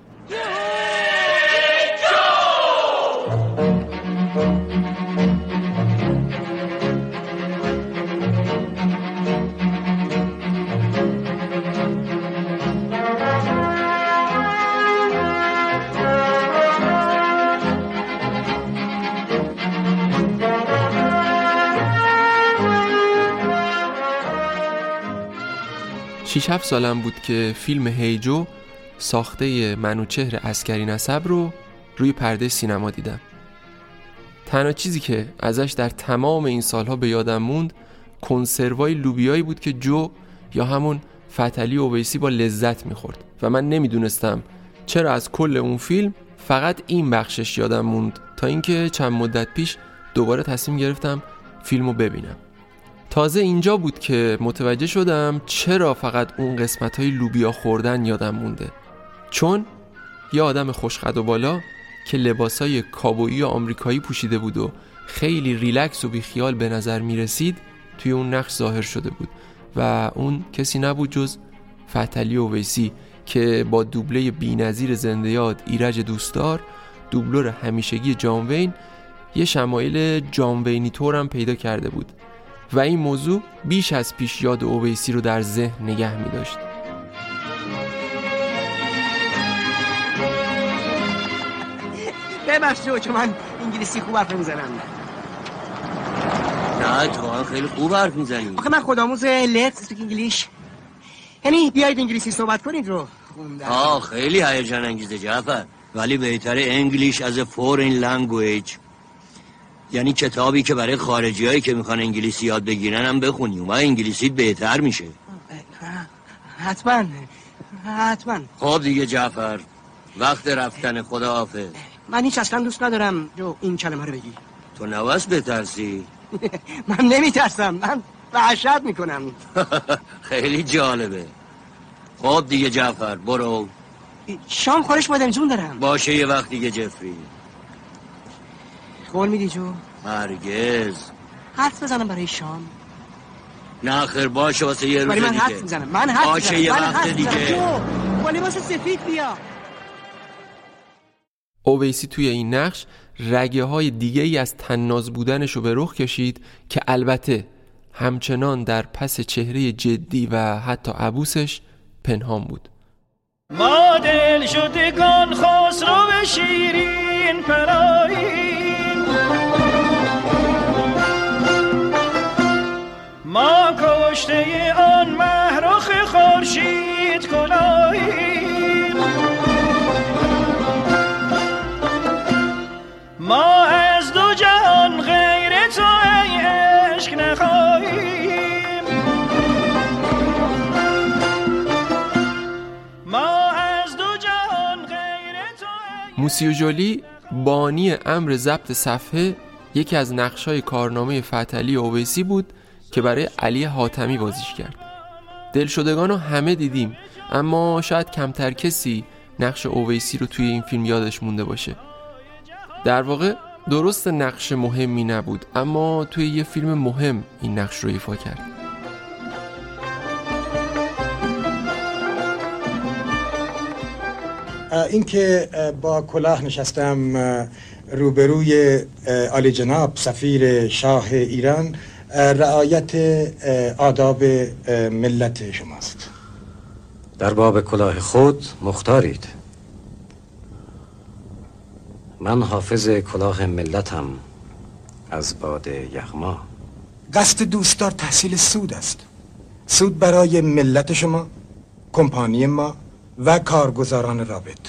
شیش هفت سالم بود که فیلم هیجو ساخته منوچهر اسکری نسب رو روی پرده سینما دیدم. تنها چیزی که ازش در تمام این سالها به یادم موند کنسروای لوبیایی بود که جو یا همون فتلی اویسی با لذت می‌خورد و من نمی‌دونستم چرا از کل اون فیلم فقط این بخشش یادم موند تا اینکه چند مدت پیش دوباره تصمیم گرفتم فیلم رو ببینم. تازه اینجا بود که متوجه شدم چرا فقط اون قسمت های لوبیا خوردن یادم مونده. چون یه آدم خوشقد و بالا که لباسای کابویی آمریکایی پوشیده بود و خیلی ریلکس و بیخیال به نظر می رسید توی اون نقش ظاهر شده بود و اون کسی نبود جز فتلی اویسی که با دوبله بینظیر زنده یاد ایرج دوستدار دوبلور همیشگی جان وین یه شمایل جان وینی طور هم پیدا کرده بود. و این موضوع بیش از پیش یاد اویسی رو در ذهن نگه می داشت. ببخش جو که من انگلیسی خوب حرف می‌زنم. نه تو خیلی خوب حرف می‌زنی. آخه من خودآموز Let's Speak English یعنی بیاید انگلیسی صحبت کنید رو. خوندم. آه خیلی هیجان انگیزه جعفر. ولی بهتره English as Foreign Language یعنی کتابی که برای خارجی هایی که می‌خوان انگلیسی یاد بگیرن هم بخونی. و انگلیسیت بهتر میشه. حتما حتما. خب دیگه جعفر وقت رفتن خدا حافظ من هیچ اصلا دوست ندارم جو این کلمه رو بگی. تو نباید بترسی؟ من نمیترسم من وحشت می‌کنم. خیلی جالبه. خب دیگه جعفر برو. شام خورش بادم جون دارم. باشه یه وقت دیگه جفری. قول میدی جو؟ هرگز. حرف بزنم برای شام. نه خیر باشه واسه یه روز ولی من دیگه. حرف می‌زنم. من حرف باشه می‌زنم. یه وقت. دیگه. جو با لباس سفید بیا. اویسی توی این نقش رگه های دیگه ای از تناز بودنش رو به رخ کشید که البته همچنان در پس چهره جدی و حتی عبوسش پنهان بود. ما دل شدگان خسرو شیرین پراییم ما کشته آن مهرخ خورشید کلاییم ما از دو جهان غیر تو ای عشق نخواهیم. ما از دو جهان غیر تو موسیو جولی بانی امر ضبط صفحه یکی از نقشای کارنامه فتلی اویسی بود که برای علی حاتمی بازیش کرد. دلشدگان رو همه دیدیم اما شاید کمتر کسی نقش اویسی رو توی این فیلم یادش مونده باشه. در واقع درست نقش مهمی نبود اما توی یه فیلم مهم این نقش رو ایفا کرد. اینکه با کلاه نشستم روبروی عالی جناب سفیر شاه ایران رعایت آداب ملت شماست. در باب کلاه خود مختارید. من حافظ کلاه ملتم از باد یغما. قصد دوستدار تحصیل سود است. سود برای ملت شما کمپانی ما. و کارگزاران رابط.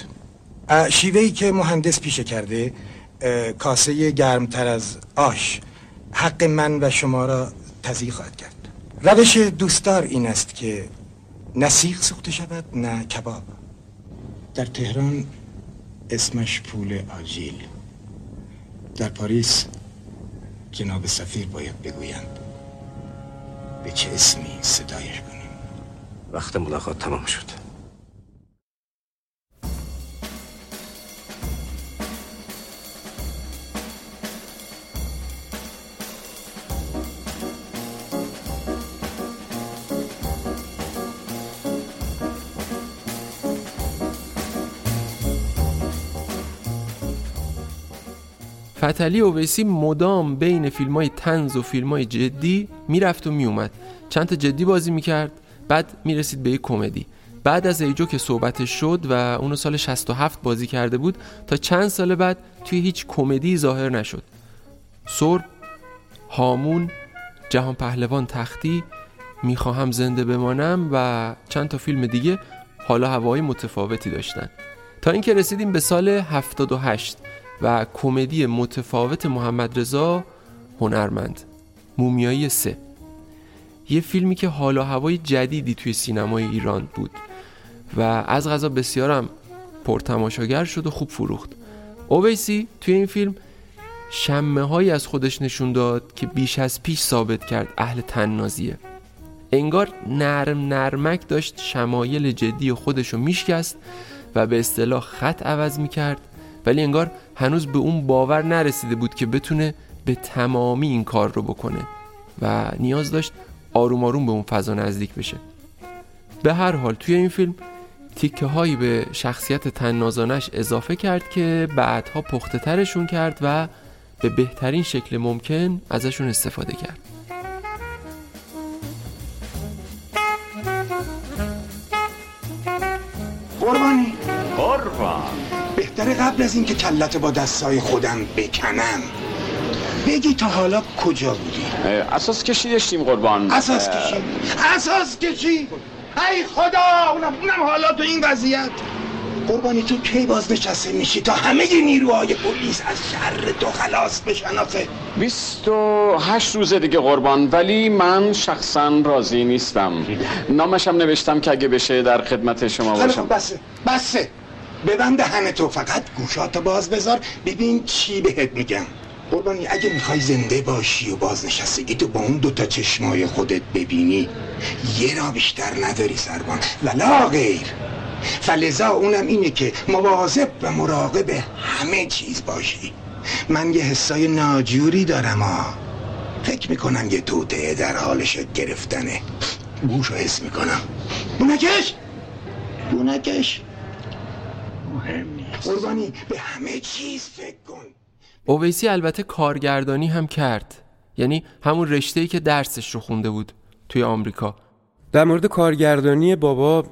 شیوهی که مهندس پیشه کرده کاسه گرمتر از آش. حق من و شما را تضییق خواهد کرد. روش دوستدار این است که نه سیخ سوخته شود نه کباب. در تهران اسمش پول آجیل. در پاریس جناب سفیر باید بگویند به چه اسمی صدایش کنیم؟ وقت ملاقات تمام شد. فتلی اویسی مدام بین فیلم های تنز و فیلم های جدی می‌رفت و میومد چند تا جدی بازی می‌کرد. بعد می‌رسید به یک کمدی. بعد از ایجو که صحبتش شد و اونو سال 67 بازی کرده بود تا چند سال بعد توی هیچ کمدی ظاهر نشد. سرب هامون جهان پهلوان تختی می‌خواهم زنده بمانم و چند تا فیلم دیگه حالا هوای متفاوتی داشتن. تا اینکه رسیدیم به سال 78 و کمدی متفاوت محمد رضا هنرمند. مومیایی سه. یه فیلمی که حالا هوای جدیدی توی سینمای ایران بود و از غذا بسیارم پرتماشاگر شد و خوب فروخت. اویسی توی این فیلم شمه های از خودش نشون داد که بیش از پیش ثابت کرد اهل تننازیه انگار نرم نرمک داشت شمایل جدی خودشو میشکست و به اصطلاح خط عوض می‌کرد ولی انگار هنوز به اون باور نرسیده بود که بتونه به تمامی این کار رو بکنه و نیاز داشت آروم آروم به اون فضا نزدیک بشه. به هر حال توی این فیلم تیکه هایی به شخصیت تنازانش اضافه کرد که بعدها پخته ترشون کرد و به بهترین شکل ممکن ازشون استفاده کرد. قربانی. قربان. بهتره قبل از اینکه کلت با دستای خودم بکنم. بگی تا حالا کجا بودی؟ اساس کشی داشتیم قربان. اساس کشی؟ اساس کشی؟ ای خدا اونم, اونم حالا تو این وضعیت. قربانی تو کی باز نشسته میشی تا همه نیروهای پلیس از شر تو خلاص بشن آخه؟ 28 روزه دیگه قربان ولی من شخصا راضی نیستم. نامشم نوشتم که اگه بشه در خدمت شما باشم. بسه بسه. ببند دهن تو فقط گوشاتو باز بذار ببین چی بهت میگم. قربانی اگه می‌خوای زنده باشی و بازنشستگی تو با اون دوتا چشمای خودت ببینی یه را بیشتر نداری سربان. ولا غیر. فلزا اونم اینه که مواظب و مراقب همه چیز باشی. من یه حسای ناجوری دارم ها فکر می‌کنم یه توته در حالش گرفتنه. بوشو حس می‌کنم. بونکش! بونکش! مهم نیست. قربانی به همه چیز فکر کن. اویسی البته کارگردانی هم کرد. یعنی همون رشته‌ای که درسش رو خونده بود توی آمریکا. در مورد کارگردانی بابا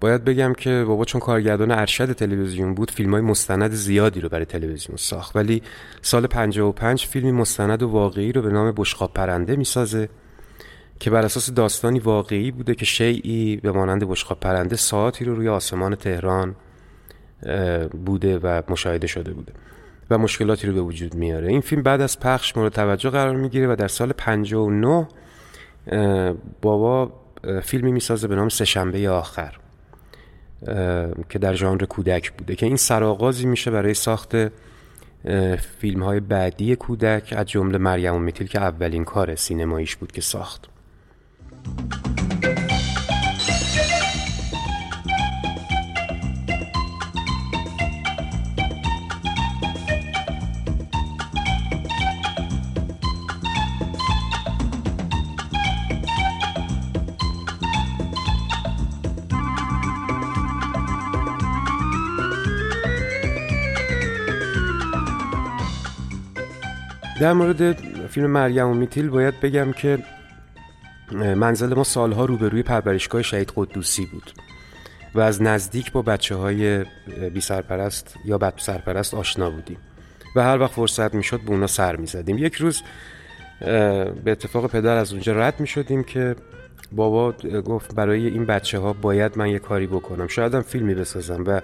باید بگم که بابا چون کارگردان ارشد تلویزیون بود فیلم های مستند زیادی رو برای تلویزیون ساخت. ولی سال 55 فیلمی مستند و واقعی رو به نام بشقاب پرنده می‌سازه که بر اساس داستانی واقعی بوده که شیعی به مانند بشقاب پرنده ساعتی رو روی آسمان تهران بوده و مشاهده شده بوده و مشکلاتی رو به وجود میاره. این فیلم بعد از پخش مورد توجه قرار می‌گیره و در سال 59 بابا فیلمی می‌سازه به نام سهشنبه آخر که در ژانر کودک بوده که این سرآغازی میشه برای ساخت فیلم های بعدی کودک از جمله مریم و میتیل که اولین کار سینماییش بود که ساخت. در مورد فیلم مریم و میتیل باید بگم که منزل ما سالها روبروی پرورشگاه شهید قدوسی بود و از نزدیک با بچه های بی سرپرست یا بد سرپرست آشنا بودیم و هر وقت فرصت می‌شد به اونا سر می‌زدیم. یک روز به اتفاق پدر از اونجا رد می شدیم که بابا گفت برای این بچه ها باید من یه کاری بکنم. شایدم فیلمی بسازم و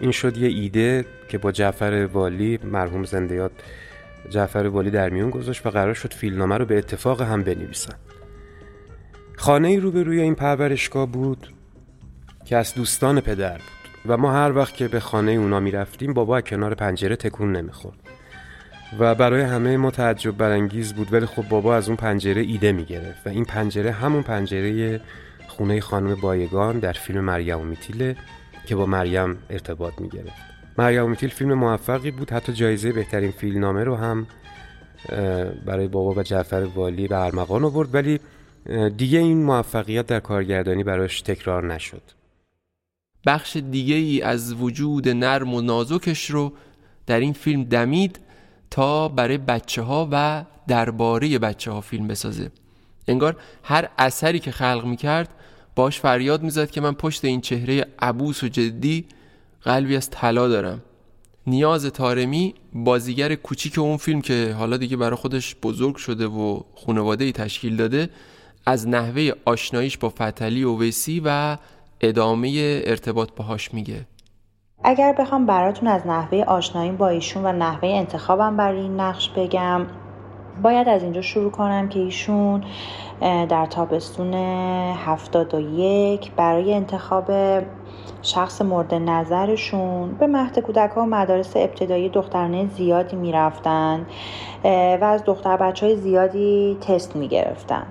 این شد یه ایده که با جعفر والی مرحوم زندیات جعفر والی در میون گذاشت و قرار شد فیلمنامه رو به اتفاق هم بنویسن خانه ای روبروی این پرورشگاه بود که از دوستان پدر بود و ما هر وقت که به خانه اونا می رفتیم بابا کنار پنجره تکون نمی‌خورد. و برای همه ما تعجب برانگیز بود ولی خب بابا از اون پنجره ایده می گرفت و این پنجره همون پنجره خونه خانم بایگان در فیلم مریم و میتیله که با مریم ارتباط می گرفت مریم و میتیل فیلم موفقی بود. حتی جایزه بهترین فیلمنامه رو هم برای بابا و جعفر والی به ارمغان آورد. ولی دیگه این موفقیت در کارگردانی براش تکرار نشد. بخش دیگه ای از وجود نرم و نازکش رو در این فیلم دمید تا برای بچه ها و درباره بچه ها فیلم بسازه. انگار هر اثری که خلق می‌کرد باش فریاد می‌زد که من پشت این چهره عبوس و جدی قلبی از طلا دارم. نیاز تارمی بازیگر کوچیک اون فیلم که حالا دیگه برای خودش بزرگ شده و خانواده ای تشکیل داده از نحوه آشناییش با فتلی ویسی و ادامه ارتباط باهاش میگه. اگر بخوام براتون از نحوه آشنایی با ایشون و نحوه انتخابم برای این نقش بگم باید از اینجا شروع کنم که ایشون در تابستون هفتاد و یک برای انتخاب شخص مورد نظرشون. به مهد کودک و مدارس ابتدایی دخترانه زیادی می‌رفتن و از دختر بچه های زیادی تست می‌گرفتن.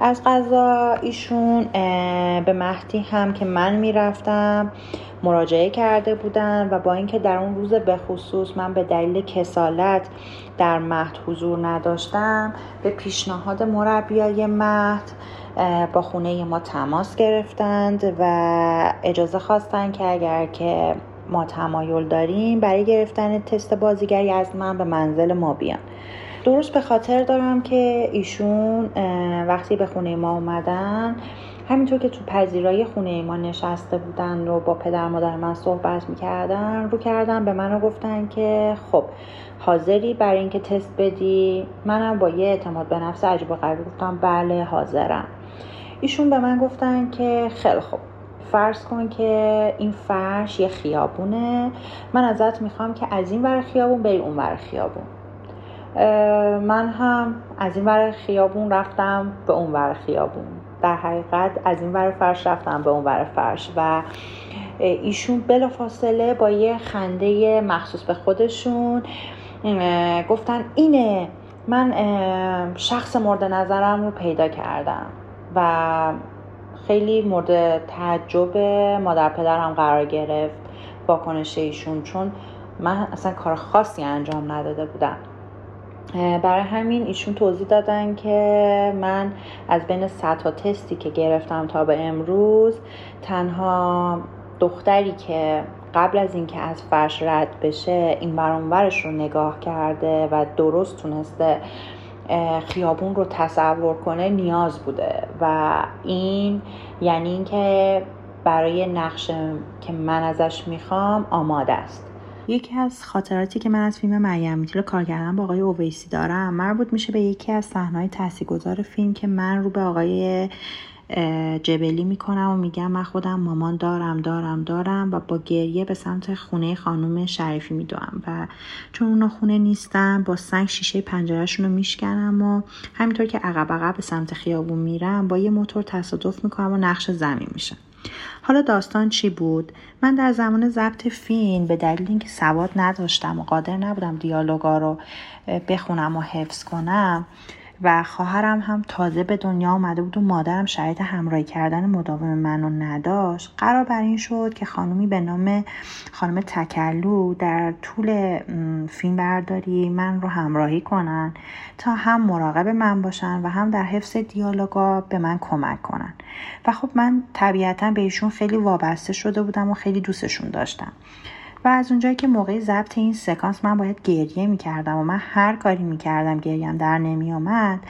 از غذا ایشون به مهدی هم که من می‌رفتم مراجعه کرده بودن و با اینکه در اون روز به خصوص من به دلیل کسالت در مهد حضور نداشتم به پیشنهاد مربیای مهد با خونه ما تماس گرفتند و اجازه خواستن که اگر که ما تمایل داریم برای گرفتن تست بازیگری از من به منزل ما بیان. درست به خاطر دارم که ایشون وقتی به خونه ما اومدن همینطور که تو پذیرای خونه ما نشسته بودن رو با پدر مادر من صحبت می‌کردن رو کردن به من گفتن که خب حاضری برای اینکه تست بدی؟ منم با یه اعتماد به نفس عجیب و غریب گفتم بله حاضرم. ایشون به من گفتن که خیلی خوب. فرض کن که این فرش یه خیابونه. من ازت می‌خوام که از این ور خیابون بری اون ور خیابون. من هم از این ور خیابون رفتم به اون ور خیابون. در حقیقت از این ور فرش رفتم به اون ور فرش و ایشون بلا فاصله با یه خنده مخصوص به خودشون گفتن اینه من شخص مورد نظرم رو پیدا کردم. و خیلی مورد تعجب مادر پدرم قرار گرفت واکنش ایشون چون من اصلا کار خاصی انجام نداده بودم. برای همین ایشون توضیح دادن که من از بین صدها تستی که گرفتم تا به امروز تنها دختری که قبل از اینکه از فرش رد بشه این برانورش رو نگاه کرده و درست تونسته خیابون رو تصور کنه نیاز بوده و این یعنی اینکه برای نقش که من ازش می‌خوام آماده است. یکی از خاطراتی که من از فیلم مریم میتیل کار با آقای اویسی دارم مربوط میشه به یکی از صحنه‌های تاثیرگذار فیلم که من رو به آقای جبلی می‌کنم و میگم من خودم مامان دارم دارم دارم و با گریه به سمت خونه خانم شریفی میدوم و چون اونا خونه نیستن با سنگ شیشه پنجرهشون رو میشکنم و همینطور که عقب عقب به سمت خیابون میرم با یه موتور تصادف می‌کنم و نقش زمین میشم. حالا داستان چی بود؟ من در زمان ضبط فیلم به دلیل اینکه سواد نداشتم و قادر نبودم دیالوگا رو بخونم و حفظ کنم و خواهرم هم تازه به دنیا آمده بود و مادرم شرایط همراهی کردن مداوم منو نداشت. قرار بر این شد که خانومی به نام خانم تکلو در طول فیلم برداری من رو همراهی کنن تا هم مراقب من باشن و هم در حفظ دیالوگا به من کمک کنن. و خب من طبیعتا به ایشون خیلی وابسته شده بودم و خیلی دوستشون داشتم. و از اونجایی که موقع ضبط این سکانس من باید گریه می‌کردم و من هر کاری می‌کردم گریم در نمیآمد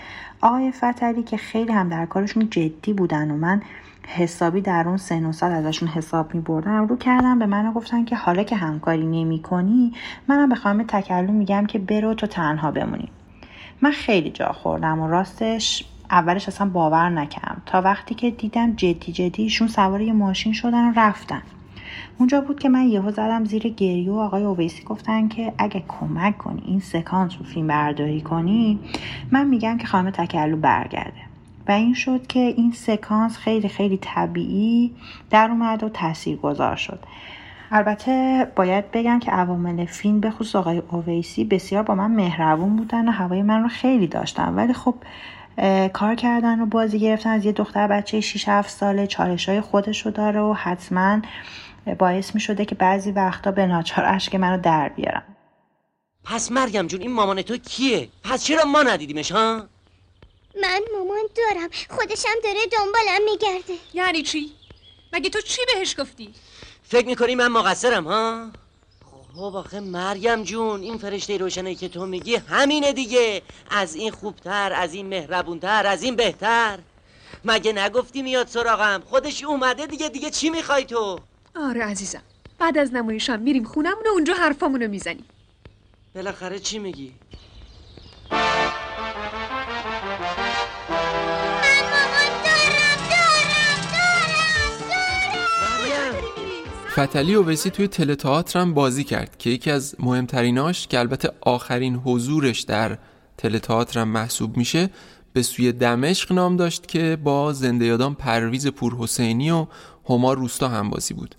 آقای فتلی که خیلی هم در کارشون جدی بودن و من حسابی در اون سن و سال ازشون حساب می بردم رو کردم به من گفتن که حالا که همکاری نمی کنی منم به خانم تکلم میگم که برو تو تنها بمونی. من خیلی جا خوردم و راستش اولش اصلا باور نکردم. تا وقتی که دیدم جدی جدی ایشون سوار یه ماشین شدن و رفتن. اونجا بود که من یهو زدم زیر گریه و آقای اویسی گفتن که اگه کمک کنی این سکانس رو فیلم برداری کنی من میگم که خانم تکلو برگرده. و این شد که این سکانس خیلی خیلی طبیعی در اومد و تأثیر گذار شد. البته باید بگم که عوامل فیلم به خصوص آقای اویسی بسیار با من مهربون بودن و هوای من رو خیلی داشتن. ولی خب کار کردن و بازی گرفتن از یه دختر بچه 6 7 ساله چالش های خودش رو داره و حتما باعث می شده که بعضی وقتا به ناچار اشک منو در بیارم پس مریم جون این مامان تو کیه؟ پس چرا ما ندیدیمش ها؟ من مامان دارم خودشم داره دنبالم میگرده یعنی چی؟ مگه تو چی بهش گفتی؟ فکر می‌کنی من مقصرم ها؟ خب آخه مریم جون این فرشته روشنه که تو میگی همینه دیگه از این خوبتر از این مهربونتر از این بهتر مگه نگفتی میاد سراغم خودش اومده دیگه دیگه چی می‌خوای تو آره عزیزم. بعد از نمایشم میریم خونمون و اونجا حرفامونو می‌زنیم. بالاخره چی میگی؟ فتلی اویسی توی تله تئاتر هم بازی کرد که یکی از مهمتریناش که البته آخرین حضورش در تله تئاتر هم محسوب میشه به سوی دمشق نام داشت که با زنده یادان پرویز پور حسینی و هما روستا هم بازی بود.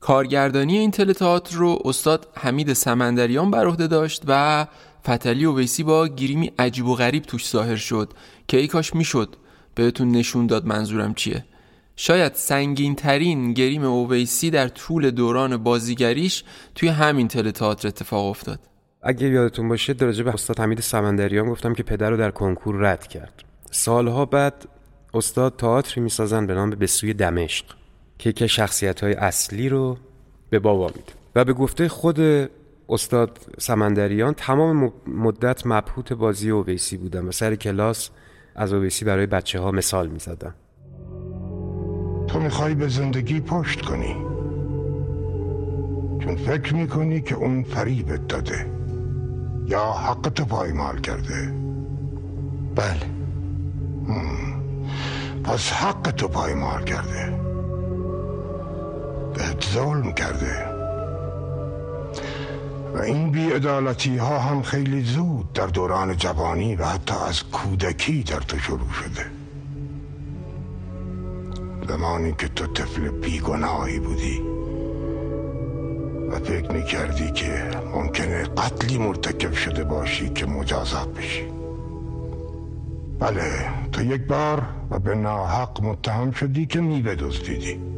کارگردانی این تئاتر رو استاد حمید سمندریان بر عهده داشت و فتلی اویسی با گریمی عجیب و غریب توش ظاهر شد که ای کاش می‌شد. بهتون نشون داد منظورم چیه. شاید سنگین ترین گریم اویسی در طول دوران بازیگریش توی همین تئاتر اتفاق افتاد. اگه یادتون باشه درجه به استاد حمید سمندریان گفتم که پدر رو در کنکور رد کرد. سالها بعد استاد تئاتری می‌سازن به نام به سوی دمشق. که که شخصیت های اصلی رو به بابا میده. و به گفته خود استاد سمندریان تمام مدت مبهوت بازی اویسی بودن و سر کلاس از اویسی برای بچه ها مثال می‌زدن. تو می‌خوای به زندگی پشت کنی. چون فکر می‌کنی که اون فریبت داده. یا حق تو پایمال کرده. بله. پس حق تو پایمال کرده. بهت ظلم کرده و این بیعدالتی ها هم خیلی زود در دوران جوانی و حتی از کودکی در تو شروع شده. زمانی که تو طفل بیگناهی بودی و فکر می‌کردی که ممکنه قتلی مرتکب شده باشی که مجازات بشی. بله تو یک بار و به ناحق متهم شدی که میوه دزدیدی.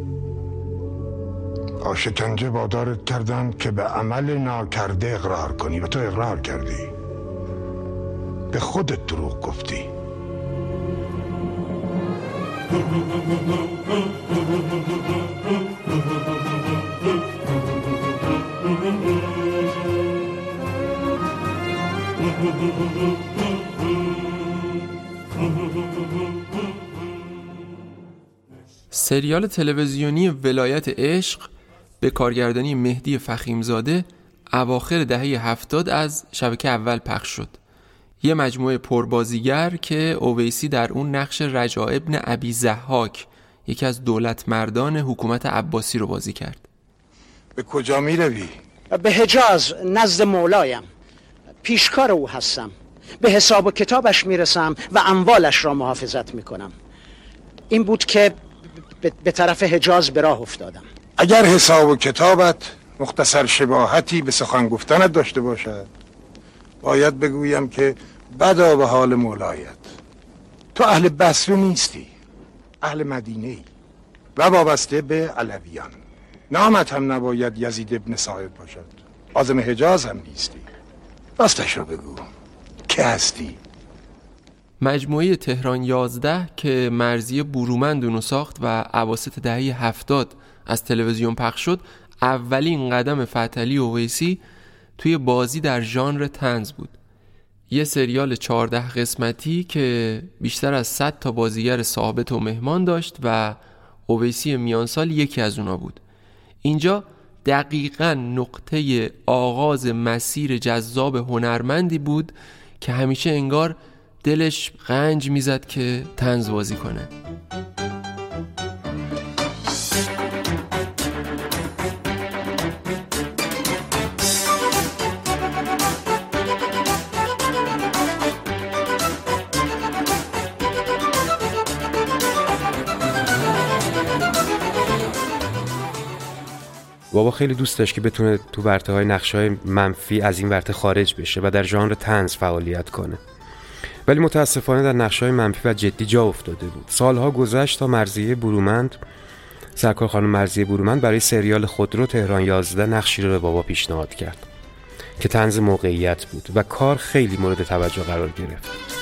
آشکنجه وادارت کردن که به عمل ناکرده اقرار کنی و تو اقرار کردی. به خودت دروغ گفتی. سریال تلویزیونی ولایت عشق به کارگردانی مهدی فخیمزاده اواخر دهه هفتاد از شبکه اول پخش شد. یه مجموعه پربازیگر که اویسی در اون نقش رجا ابن ابی زحاک یکی از دولت مردان حکومت عباسی رو بازی کرد. به کجا می روی؟ به حجاز نزد مولایم پیشکار او هستم. به حساب و کتابش می‌رسم و اموالش را محافظت می‌کنم. این بود که به طرف حجاز به راه افتادم. اگر حساب و کتابت مختصر شباهتی به سخن گفتنت داشته باشد باید بگویم که بدا به حال مولایت. تو اهل بصره نیستی اهل مدینه ای و وابسته به علویان. نامت هم نباید یزید ابن صاحب باشد. آزم حجاز هم نیستی. راستش رو بگو. که هستی؟ مجموعه تهران 11 که مرزی برومند اونو ساخت و عواست دهه هفتاد از تلویزیون پخش شد اولین قدم فتلی اویسی توی بازی در ژانر تنز بود. یه سریال 14 قسمتی که بیشتر از 100 تا بازیگر ثابت و مهمان داشت و اویسی میانسال یکی از اونا بود. اینجا دقیقا نقطه آغاز مسیر جذاب هنرمندی بود که همیشه انگار دلش غنج می‌زد که تنز بازی کنه. بابا خیلی دوست داشت که بتونه تو ورته های نقشه های منفی از این ورته خارج بشه و در ژانر تنز فعالیت کنه. ولی متاسفانه در نقشه های منفی و جدی جا افتاده بود. سالها گذشت تا مرزیه برومند سرکار خانم مرزیه برومند برای سریال خودرو تهران 11 نقشی رو به بابا پیشنهاد کرد که تنز موقعیت بود و کار خیلی مورد توجه قرار گرفت.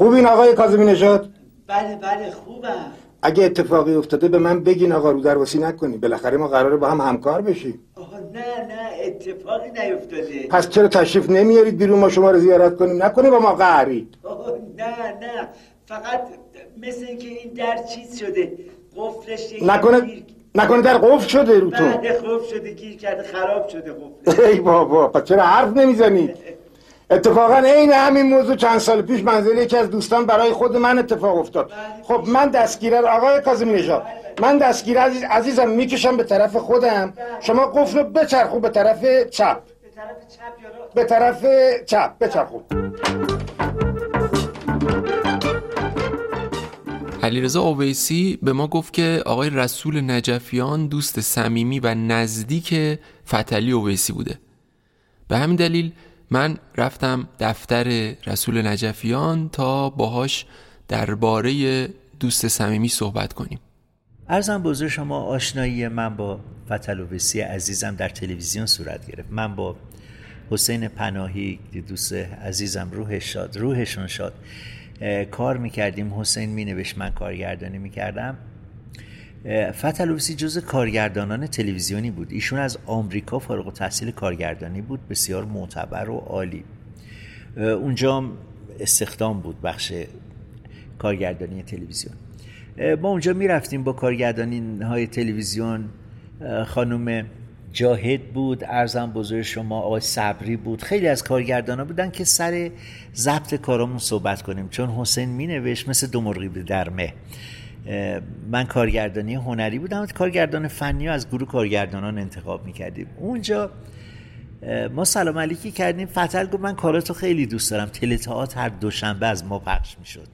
خوبین آقای کاظمی نژاد؟ بله بله خوبم. اگه اتفاقی افتاده به من بگین آقا رو درواسی نکنی. بالاخره ما قراره با هم همکار بشیم. آها نه نه اتفاقی نیفتاده. پس چرا تشریف نمیارید بیرون؟ ما شما رو زیارت کنیم. نکنی با ما قهرید آه، نه نه. فقط مثل اینکه این در چیز شده. قفلش نکنه گیر- نکنه در قفل شده رو تو. بله قفل شده گیر کرده خراب شده قفل ای بابا پس چرا حرف نمی‌زنید اتفاقا عین همین موضوع چند سال پیش منزل یکی از دوستان برای خود من اتفاق افتاد. خب من دستگیره آقای کاظمی نژاد من دستگیره عزیز عزیزم می‌کشم به طرف خودم. شما قفل رو بچرخو به طرف چپ. به طرف چپ بچرخو. علیرضا اویسی به ما گفت که آقای رسول نجفیان دوست صمیمی و نزدیک فتلی اویسی بوده. به همین دلیل من رفتم دفتر رسول نجفیان تا باهاش درباره دوست صمیمی صحبت کنیم. ارزم بزرگ شما آشنایی من با فتلوبسی عزیزم در تلویزیون صورت گرفت. من با حسین پناهی دوست عزیزم روحش شاد روحشون شاد کار می‌کردیم. حسین مینوشت من کارگردانی می‌کردم. فتلوبسی جز کارگردانان تلویزیونی بود. ایشون از آمریکا فارغ و تحصیل کارگردانی بود. بسیار معتبر و عالی. اونجا استخدام بود بخش کارگردانی تلویزیون. ما اونجا می‌رفتیم با کارگردانی های تلویزیون خانم جاهد بود. ارزم بزرگ شما آقای صبری بود. خیلی از کارگردان ها بودن که سر ضبط کارامون صحبت کنیم. چون حسین می نوشت مثل دو مرغی به درمه اه، من کارگردانی هنری بودم. کارگردان فنی از گروه کارگردانان انتخاب می کردیم اونجا ما سلام علیکی کردیم. فتل گفت من کاراتو خیلی دوست دارم. تلتئاتر هر دوشنبه از ما پخش می‌شد.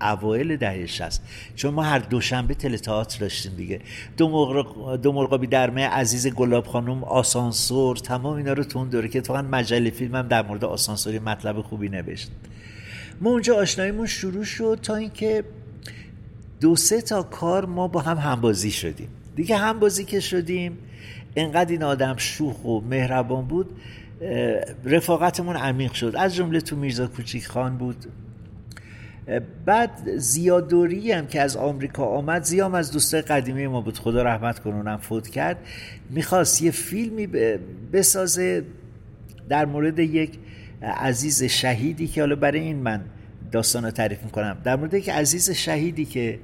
اوایل دهه 60 چون ما هر دوشنبه تلتئاتر داشتیم دیگه. دو مرغ دو مرغابی درمه عزیز گلاب خانم آسانسور تمام اینا رو تو اون دوره که اتفاقا مجله هم در مورد آسانسوری مطلب خوبی نوشت. ما اونجا آشناییمون شروع شد تا اینکه دو سه تا کار ما با هم همبازی شدیم. دیگه همبازی که شدیم انقدر این آدم شوخ و مهربان بود رفاقتمون عمیق شد. از جمله تو میرزا کوچیک خان بود. بعد زیادوری هم که از آمریکا آمد زیام از دوستای قدیمی ما بود. خدا رحمت کنه اونم فوت کرد. می‌خواست یه فیلمی بسازه در مورد یک عزیز شهیدی که حالا برای این من داستان رو تعریف می‌کنم. در مورد یک عزیز شهیدی که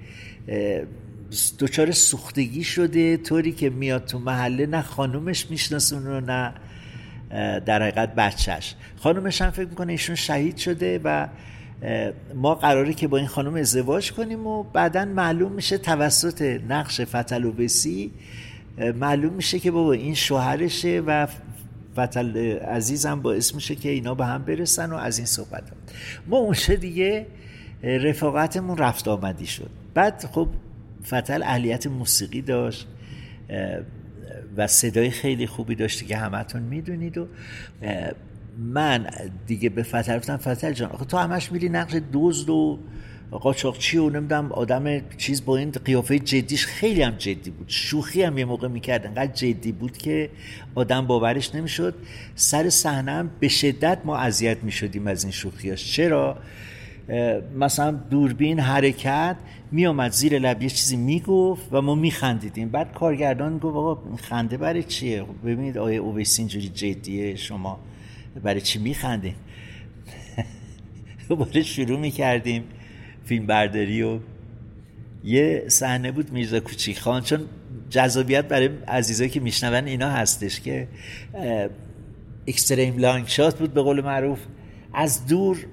دچار سوختگی شده طوری که میاد تو محله نه خانومش میشناسونه و نه در حقیقت بچهش خانومش هم فکر می‌کنه ایشون شهید شده و ما قراره که با این خانم ازدواج کنیم و بعدا معلوم میشه توسط نقش فتل معلوم میشه که بابا این شوهرشه و فتل عزیزم باعث میشه که اینا به هم برسن و از این صحبت هم. ما اونجا دیگه رفاقتمون رفت آمدی شد بعد خب فتل اهلیت موسیقی داشت و صدای خیلی خوبی داشتی که همتون می‌دونید و من دیگه به فتل گفتم فتل جان تو همش میری نقش دزد و قاچاقچی و نمی‌دونم آدم چیز با این قیافه جدیش خیلی هم جدی بود. شوخی هم یه موقع می‌کرد انقدر جدی بود که آدم باورش نمی‌شد. سر صحنه هم به شدت ما اذیت می‌شدیم از این شوخیاش چرا؟ مثلا دوربین حرکت میامد زیر لب یه چیزی می‌گفت و ما میخندیدیم. بعد کارگردان گفت آقا خنده برای چیه؟ خب ببینید آیا اویسی اینجوری جدیه شما برای چی میخندیم دوباره شروع می‌کردیم. فیلم برداری و یه صحنه بود میرزا کوچیک خان چون جذابیت برای عزیزایی که میشنون اینا هستش که اکستریم لانگ شات بود به قول معروف. از دور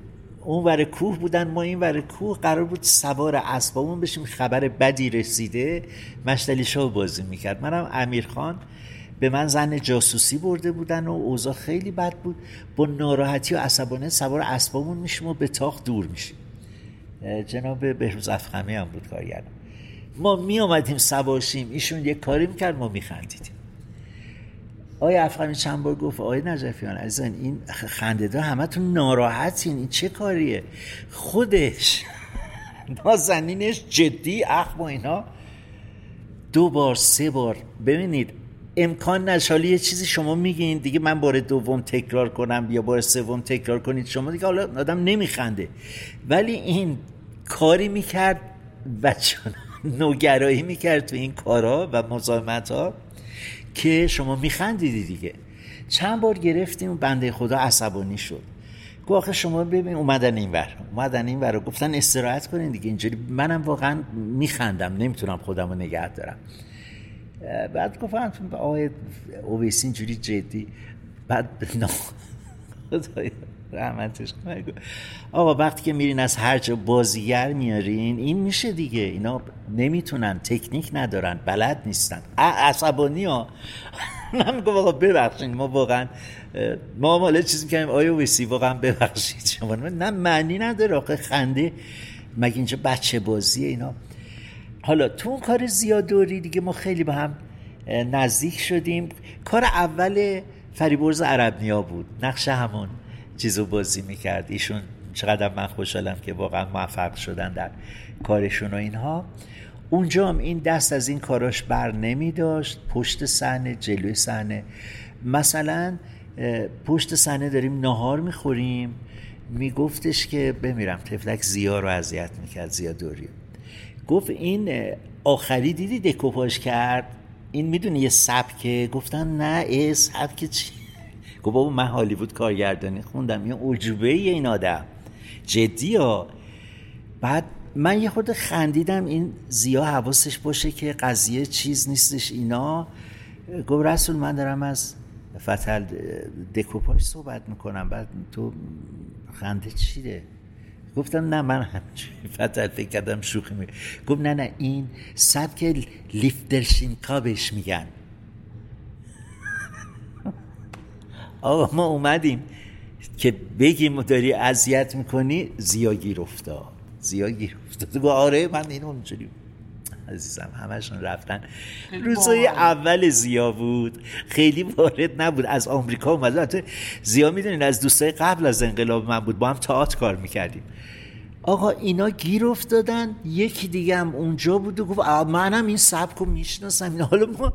اون ور کوه بودن ما این ور کوه قرار بود سوار اسبامون بشیم خبر بدی رسیده مشتلی شاه بازی می‌کرد. منم امیر خان به من زن جاسوسی برده بودن و اوضاع خیلی بد بود. با ناراحتی و عصبانیت سوار اسبامون میشیم و به تاخ دور میشیم. جناب بهروز افخمی هم بود کارگردان. ما می آمدیم سواشیم ایشون یک کاری می‌کرد ما میخندیدیم. آیا افغانی چند بار گفت آقای نجفیان عزیزان این خنده همه تو ناراحتین این چه کاریه؟ خودش نازنینش جدی اخ با اینا. دو بار سه بار. ببینید امکان نشالی یه چیزی شما میگین دیگه من بار دوم تکرار کنم یا بار سوم تکرار کنید شما دیگه حالا آدم نمیخنده. ولی این کاری می‌کرد و نوگرایی می‌کرد تو این کارا و مزاحمت ها که شما میخندیدی دیگه. چند بار گرفتیم و بنده خدا عصبانی شد. گفت شما ببین اومدن این ور. اومدن این ور گفتن استراحت کنین دیگه اینجوری منم واقعا میخندم نمی‌تونم خودم رو نگه دارم. بعد گفتم آقای اویسی اینجوری جدی. بعد خدایا. رحمتش آقا وقتی که میرین از هر جا بازیگر میارین این میشه دیگه. اینا نمی‌تونن تکنیک ندارن بلد نیستن. عصبانی ها. من میگم آقا ببخشید ما واقعا ما مالا چیزی می‌کنیم آیا ویسی واقعا ببخشید شما. نه معنی نداره. آقا خنده. مگه اینجا بچه بازیه اینا؟ حالا تو اون کار زیادوری دیگه ما خیلی با هم نزدیک شدیم. کار اول فریبرز عربنیا بود. نقشه همون. چیزو بازی می‌کرد. ایشون چقدر من خوشحالم که واقعا موفق شدن در کارشون و اینها. اونجا هم این دست از این کاراش بر نمی داشت پشت صحنه جلوی صحنه. مثلا پشت صحنه داریم نهار می‌خوریم. میگفتش که بمیرم تفلک زیا رو اذیت می‌کرد زیا دوری. گفت این آخری دیدی دکوپاش کرد؟ این می‌دونی یه سبکه؟ گفتم نه ای سبک چی؟ گفت بابا من هالیوود کارگردانی خوندم یه عجوبه این آدم. جدی ها. بعد من یه خورده خندیدم این زیا حواسش باشه که قضیه چیز نیستش اینا. گفت رسول من دارم از فتل دکوپاش صحبت می‌کنم. بعد تو خنده چیه گفتم نه من فتل فکر کردم شوخی می گفت نه نه این سبک لیفترشینکا بهش میگن. آقا ما اومدیم که بگیم داری اذیت می‌کنی زیا گیر افتاد. زیا گیر افتاد. گفت آره من اینو اونجوری عزیزم همشون رفتن. روزای اول زیا بود. خیلی وارد نبود. از آمریکا اومده زیا می‌دونین از دوستای قبل از انقلاب من بود. با هم تئاتر کار می‌کردیم. آقا اینا گیر افتادن یکی دیگه هم اونجا بود و گفت منم این سبک رو می‌شناسم. این حالا ما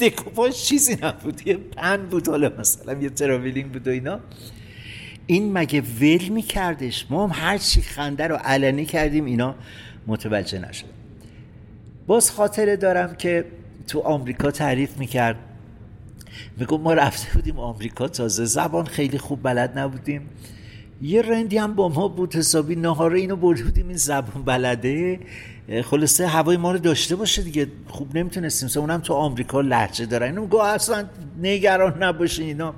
دکوپاش چیزی نبود یه پن بود حالا مثلا یه تراویلینگ بود و اینا. این مگه ول میکردش؟ ما هم هر چی خنده رو علنی کردیم اینا متوجه نشد. باز خاطره دارم که تو آمریکا تعریف می‌کرد. میگم ما رفته بودیم آمریکا تازه زبان خیلی خوب بلد نبودیم. یه رندی هم با ما بود حسابی نهاره اینو برده بودیم این زبان بلده. خلاصه هوای ما رو داشته باشه دیگه خوب نمی‌تونستیم. اونم تو آمریکا لحجه دارن. اینو گو اصلا نگران نباشه اینا.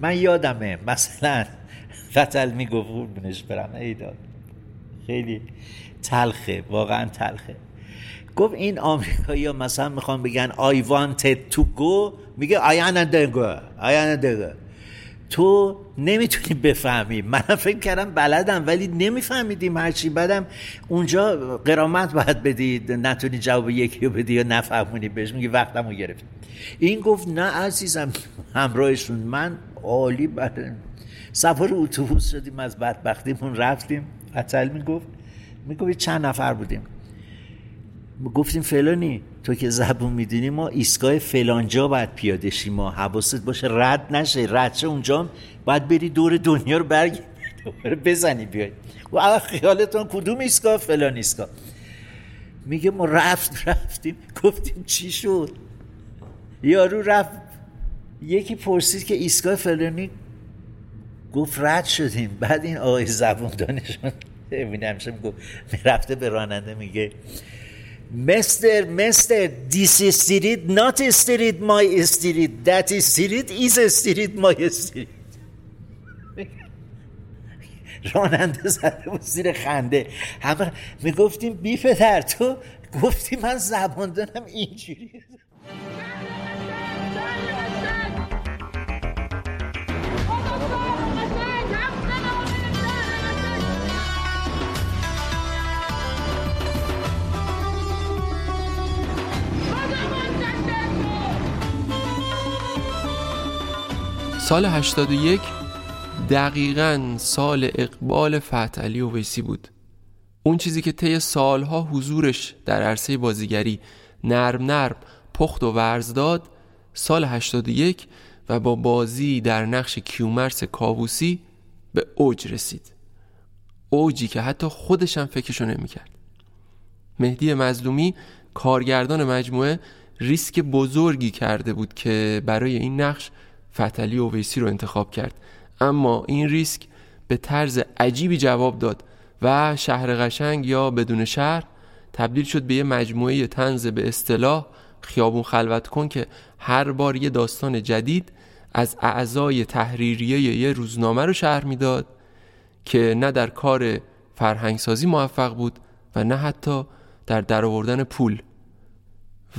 من یادمه مثلا فتل می‌گفت قربونش برم. ایداد خیلی تلخه واقعا تلخه. گفت این آمریکایی ها مثلا می‌خوان بگن I wanted to go میگه I to go I to go. تو نمی‌تونی بفهمی. من فکر کردم بلدم ولی نمیفهمیدیم هرچی بعدم اونجا قرامت باید بدی نتونی جواب یکی رو بدی یا نفهمونی بهش. میگی وقتم رو گرفت این گفت نه عزیزم همراهشون. من عالی بله سفر اتوبوس شدیم از بدبختیمون رفتیم. عطل می‌گفت. می‌گفت چند نفر بودیم؟ گفتیم فلانی. تو که زبون می‌دونی ما ایستگاه فلانجا باید پیاده شیم. ما حواست باشه رد نشه. رد شه اونجا باید بری دور دنیا رو برگردی بزنی بیای. و خیالتون کدوم ایستگاه؟ فلان ایستگاه. میگه ما رفت رفتیم. گفتیم چی شد؟ یارو رفت. یکی پرسید که ایستگاه فلانی؟ گفت رد شدیم. بعد این آقای زبون دانشون ببینم گفت رفته به راننده میگه. mister mister this street not street my street that street is street my street راننده زده بود زیر خنده. همه می‌گفتیم بی پدر تو گفتی من زبان دارم اینجوری. سال 81 دقیقا سال اقبال فتحعلی اویسی بود. اون چیزی که طی سالها حضورش در عرصه بازیگری نرم نرم پخت و ورز داد سال 81 و با بازی در نقش کیومرس کاووسی به اوج رسید. اوجی که حتی خودشم فکرشو نمی‌کرد. مهدی مظلومی کارگردان مجموعه ریسک بزرگی کرده بود که برای این نقش فتلی اویسی رو انتخاب کرد. اما این ریسک به طرز عجیبی جواب داد و شهر قشنگ یا بدون شهر تبدیل شد به یه مجموعه تنز به اصطلاح خیابون خلوت کن که هر بار یه داستان جدید از اعضای تحریریه یه روزنامه رو شهر می‌داد که نه در کار فرهنگسازی موفق بود و نه حتی در درآوردن پول.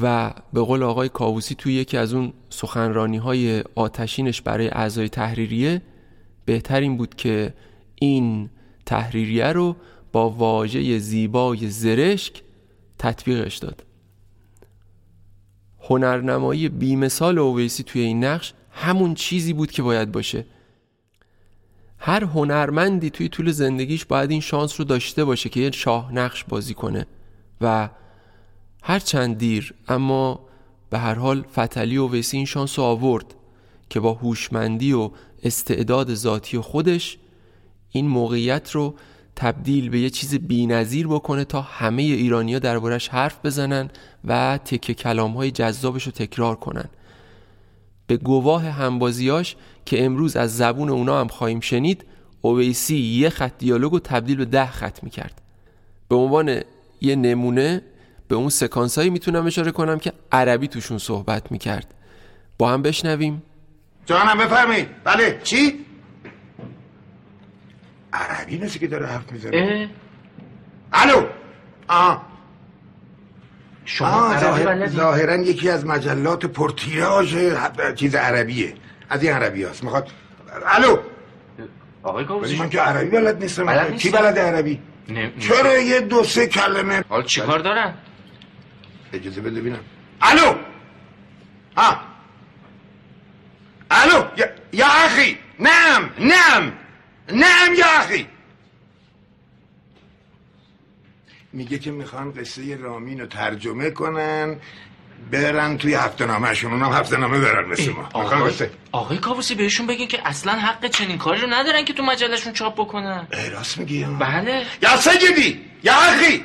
و به قول آقای کاووسی توی یکی از اون سخنرانی های آتشینش برای اعضای تحریریه بهترین بود که این تحریریه رو با واژه زیبای زرشک تطبیقش داد. هنرنمایی بیمثال اویسی توی این نقش همون چیزی بود که باید باشه. هر هنرمندی توی طول زندگیش باید این شانس رو داشته باشه که یه شاه نقش بازی کنه و هر چند دیر اما به هر حال فتلی و ویسی این شانس رو آورد که با هوشمندی و استعداد ذاتی خودش این موقعیت رو تبدیل به یه چیز بینظیر بکنه تا همه ایرانیا دربارش حرف بزنن و تکه کلام های جذابش رو تکرار کنن. به گواه همبازیاش که امروز از زبون اونا هم خواهیم شنید اویسی یه خط دیالوگ رو تبدیل به ده خط می‌کرد. به عنوان یه نمونه به اون سکانس هایی می‌تونم اشاره کنم که عربی توشون صحبت می‌کرد. با هم بشنویم. جانم بفرمایید. بله. چی؟ عربی نسی که داره حرف می‌زنه. الو. آه. شما ظاهر... ظاهرا یکی از مجلات پرتیراژ چیز عربیه از این عربی هست می‌خواد الو. آقای ولی من که عربی بلد نیستم. بلد کی نیستی؟ بلد عربی؟ نه چرا یه دو سه کلمه حال چیکار دارن؟ اجازه بده ببینم الو! ها! الو! یا, یا اخی! نعم! نعم! نعم یا اخی! میگه که می‌خوان قصه رامین رو ترجمه کنن برن توی هفته نامهشون اونم هفته نامه برن مثل ما. آقای, آقای کابوسی بهشون بگین که اصلا حق چنین کاری رو ندارن که تو مجلشون چاپ بکنن. راست میگی. بله. یا سیدی یا اخی!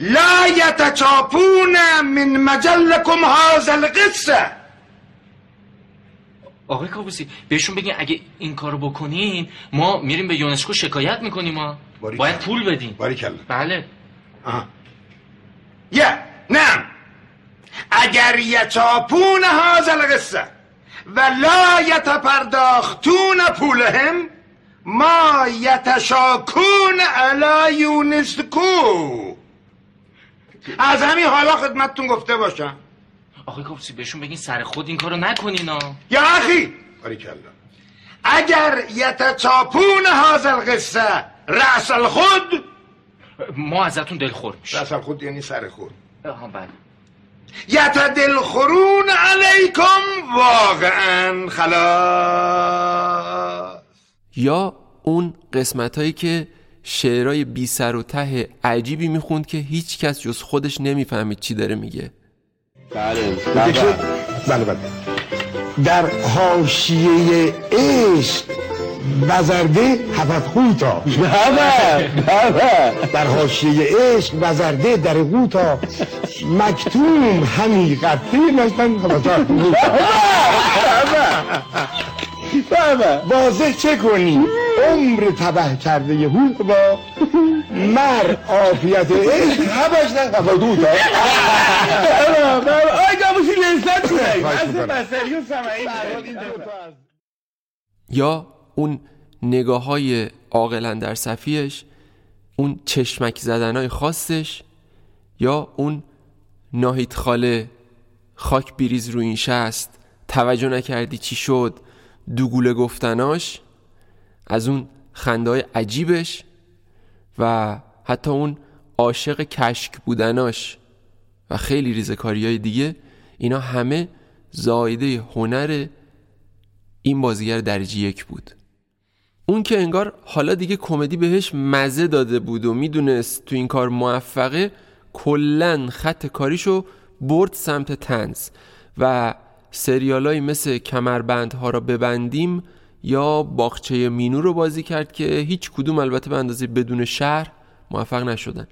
لا يتشاپون من مجلكم هذا القصه آقای کابوسی بهشون بگین اگه این کارو بکنین ما میریم به یونسکو شکایت می‌کنیم ما. باید پول بدین. باریکلا. بله. یا نعم اگر یچاپون هذا القصه و لا یتپرداختون پولهم ما یتشاکون علی یونسکو. از همین حالا خدمتتون گفته باشم. آقای کابوسی بهشون بگین سر خود این کارو نکنین ها. یا اخی! باریکلا اگر یتچاپون هذا القصه رأس الخود ما ازتون دلخور میشیم. رأس الخود یعنی سر خود. آها بله. یتدلخرون علیکم واقعا خلاص. یا اون قسمت هایی که شعرهای بی سر و ته عجیبی می‌خوند که هیچ کس جز خودش نمی‌فهمید چی داره میگه. بله. بله بله. در حاشیه عشق وزرده هفت خوتا در حاشیه عشق وزرده در قوتا مکتوم همی قطعی نشتن هفت واضح چه کنی؟ عمر تبه کرده هوت با مر عافیت عشق. هبش نه هفت آی داموشی لذت یا اون نگاه های عاقلا در صفیش اون چشمک زدن های خاصش یا اون ناهید خاله خاک بیریز رو این شست توجه نکردی چی شد دوگوله گفتناش. از اون خنده عجیبش و حتی اون عاشق کشک بودناش و خیلی ریزکاری های دیگه اینا همه زایده هنر این بازیگر درجه یک بود. اون که انگار حالا دیگه کمدی بهش مزه داده بود و می‌دونست تو این کار موفقه کلا خط کاریشو برد سمت تنز و سریالایی مثل کمربندها را ببندیم یا باغچه مینو رو بازی کرد که هیچ کدوم البته به اندازه بدون شهر موفق نشدن.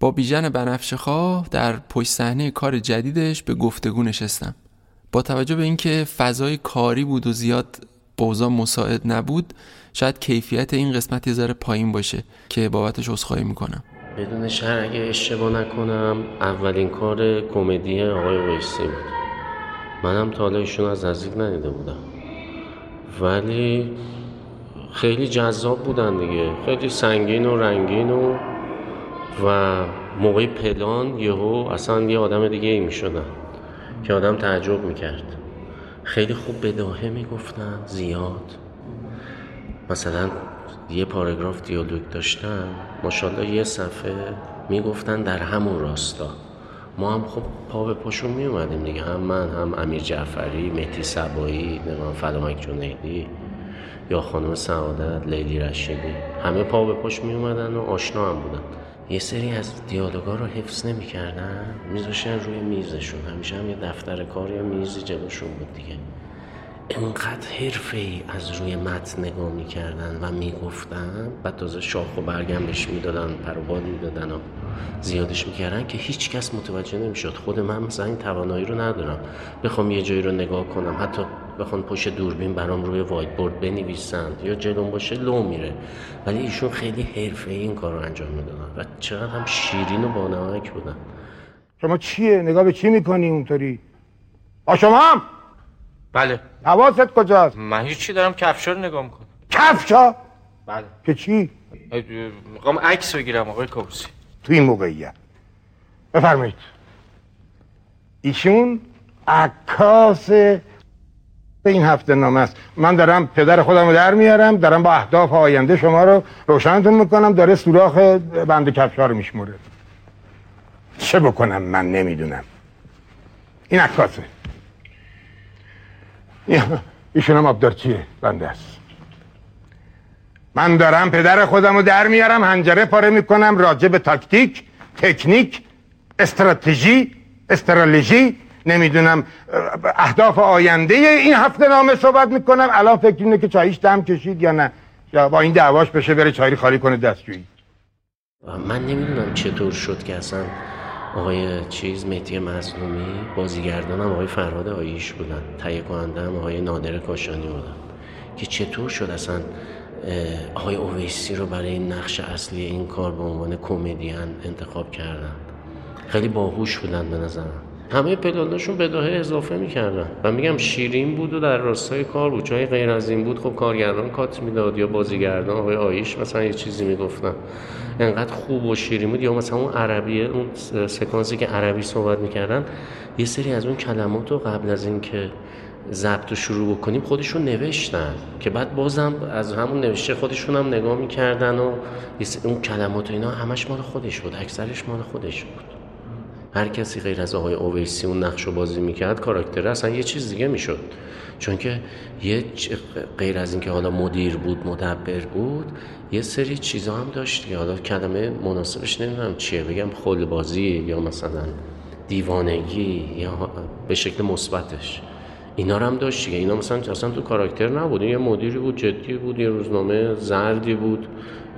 با بیژن بنفشخواه در پشت صحنه کار جدیدش به گفتگو نشستم. با توجه به اینکه فضای کاری بود و زیاد اوضاع مساعد نبود شاید کیفیت این قسمت یه ذره پایین باشه که بابتش عذرخواهی می‌کنم. بدون شهر اگه اشتباه نکنم اولین کار کمدی آقای ویسی بود. منم تا ایشون از نزدیک ندیده بودم. ولی خیلی جذاب بودن دیگه. خیلی سنگین و رنگین و و موقع پلان یهو اصلا یه آدم دیگه ای می شدن که آدم تعجب می‌کرد. خیلی خوب بداهه می‌گفتن زیاد. مثلا یه پاراگراف دیالوگ داشتن ماشاءالله یه صفحه می‌گفتن در همون راستا. ما هم خب پا به پاشون می اومدیم دیگه. هم من هم امیر جعفری مهدی سبایی نمی‌دونم فلامک جنیدی یا خانم سعادت لیلی رشیدی. همه پا به پاش می اومدن و آشنا هم بودن. یه سری از دیالوگا رو حفظ نمی‌کردن. میذاشتن روی میزشون. همیشه هم یه دفتر کار یا میزی جلوشون بود دیگه. انقدر حرفه ای از روی متن نگاه می‌کردن و می‌گفتن بعد تازه شاخ و برگم بهش می‌دادن پروبال می‌دادن و زیادش می‌کردن که هیچ کس متوجه نمی‌شد. خود من مثلا این توانایی رو ندارم. بخوام یه جایی رو نگاه کنم. حتی بخوان پشت دوربین برام روی وایت بورد بنویسن یا جلوم باشه لو میره. ولی ایشون خیلی حرفه این کار رو انجام می‌دادن و چقدر هم شیرین و بانمک بودن. شما چیه؟ نگاه به چی می‌کنی اونطوری؟ شما هم بله. حواست کجاست؟ من هیچی دارم کفشا رو نگاه می‌کنم. کفشا؟ بله. که چی؟ می‌خوام عکس بگیرم آقای کابوسی. تو این موقعیت. بفرمایید. ایشون عکاس این هفته نامه است. من دارم پدر خودم رو در میارم دارم با اهداف آینده شما رو روشنتون می‌کنم داره سوراخ بند کفشا رو میشموره. چه بکنم من نمی‌دونم. این عکاسه. ایشون هم آبدارچیه. بنده است. من دارم پدر خودم رو در میارم هنجره پاره می‌کنم راجع به تاکتیک تکنیک استراتژی استرالژی نمی‌دونم اهداف آینده این هفته نامه صحبت می‌کنم. الان فکر اینه که چاییش دم کشید یا نه. یا با این دعواش بشه بره چایی خالی کنه دستجویی. من نمی‌دونم چطور شد که اصلا آقای چیز مهدی مظلومی بازیگردان هم آقای فرهاد آیش بودن. تهیه کننده هم آقای نادر کاشانی بودن. که چطور شد اصلا آقای اویسی رو برای نقش اصلی این کار به عنوان کمدین انتخاب کردن؟ خیلی باهوش بودن به نظرم. همه پلاناشون بداهه اضافه می‌کردن. و میگم شیرین بود و در راستای کار بود. جای غیر از این بود خب کارگردان کات می‌داد یا بازیگردان آقای آیش مثلا یه چیزی می‌گفتن. انقدر خوب و شیرین بود. یا مثلا اون عربیه اون سکانسی که عربی صحبت می‌کردن یه سری از اون کلمات رو قبل از اینکه ضبط رو شروع بکنیم خودشون نوشتن. که بعد بازم از همون نوشته خودشون هم نگاه می‌کردن و اون کلمات و اینا همش مال خودش بود. اکثرش مال خودش بود. هر کسی غیر از آقای اویسی اون نقش رو بازی می‌کرد کاراکتر اصلا یه چیز دیگه می‌شد. چون که یه غیر از اینکه حالا مدیر بود مدبر بود یه سری چیزا هم داشت که حالا کلمه مناسبش نمی‌دونم چیه بگم بازی یا مثلا دیوانگی یا به شکل مثبتش. اینا رو هم داشت دیگه. اینا مثلا اصلا تو کاراکتر نبود. یه مدیری بود جدی بود یه روزنامه زردی بود.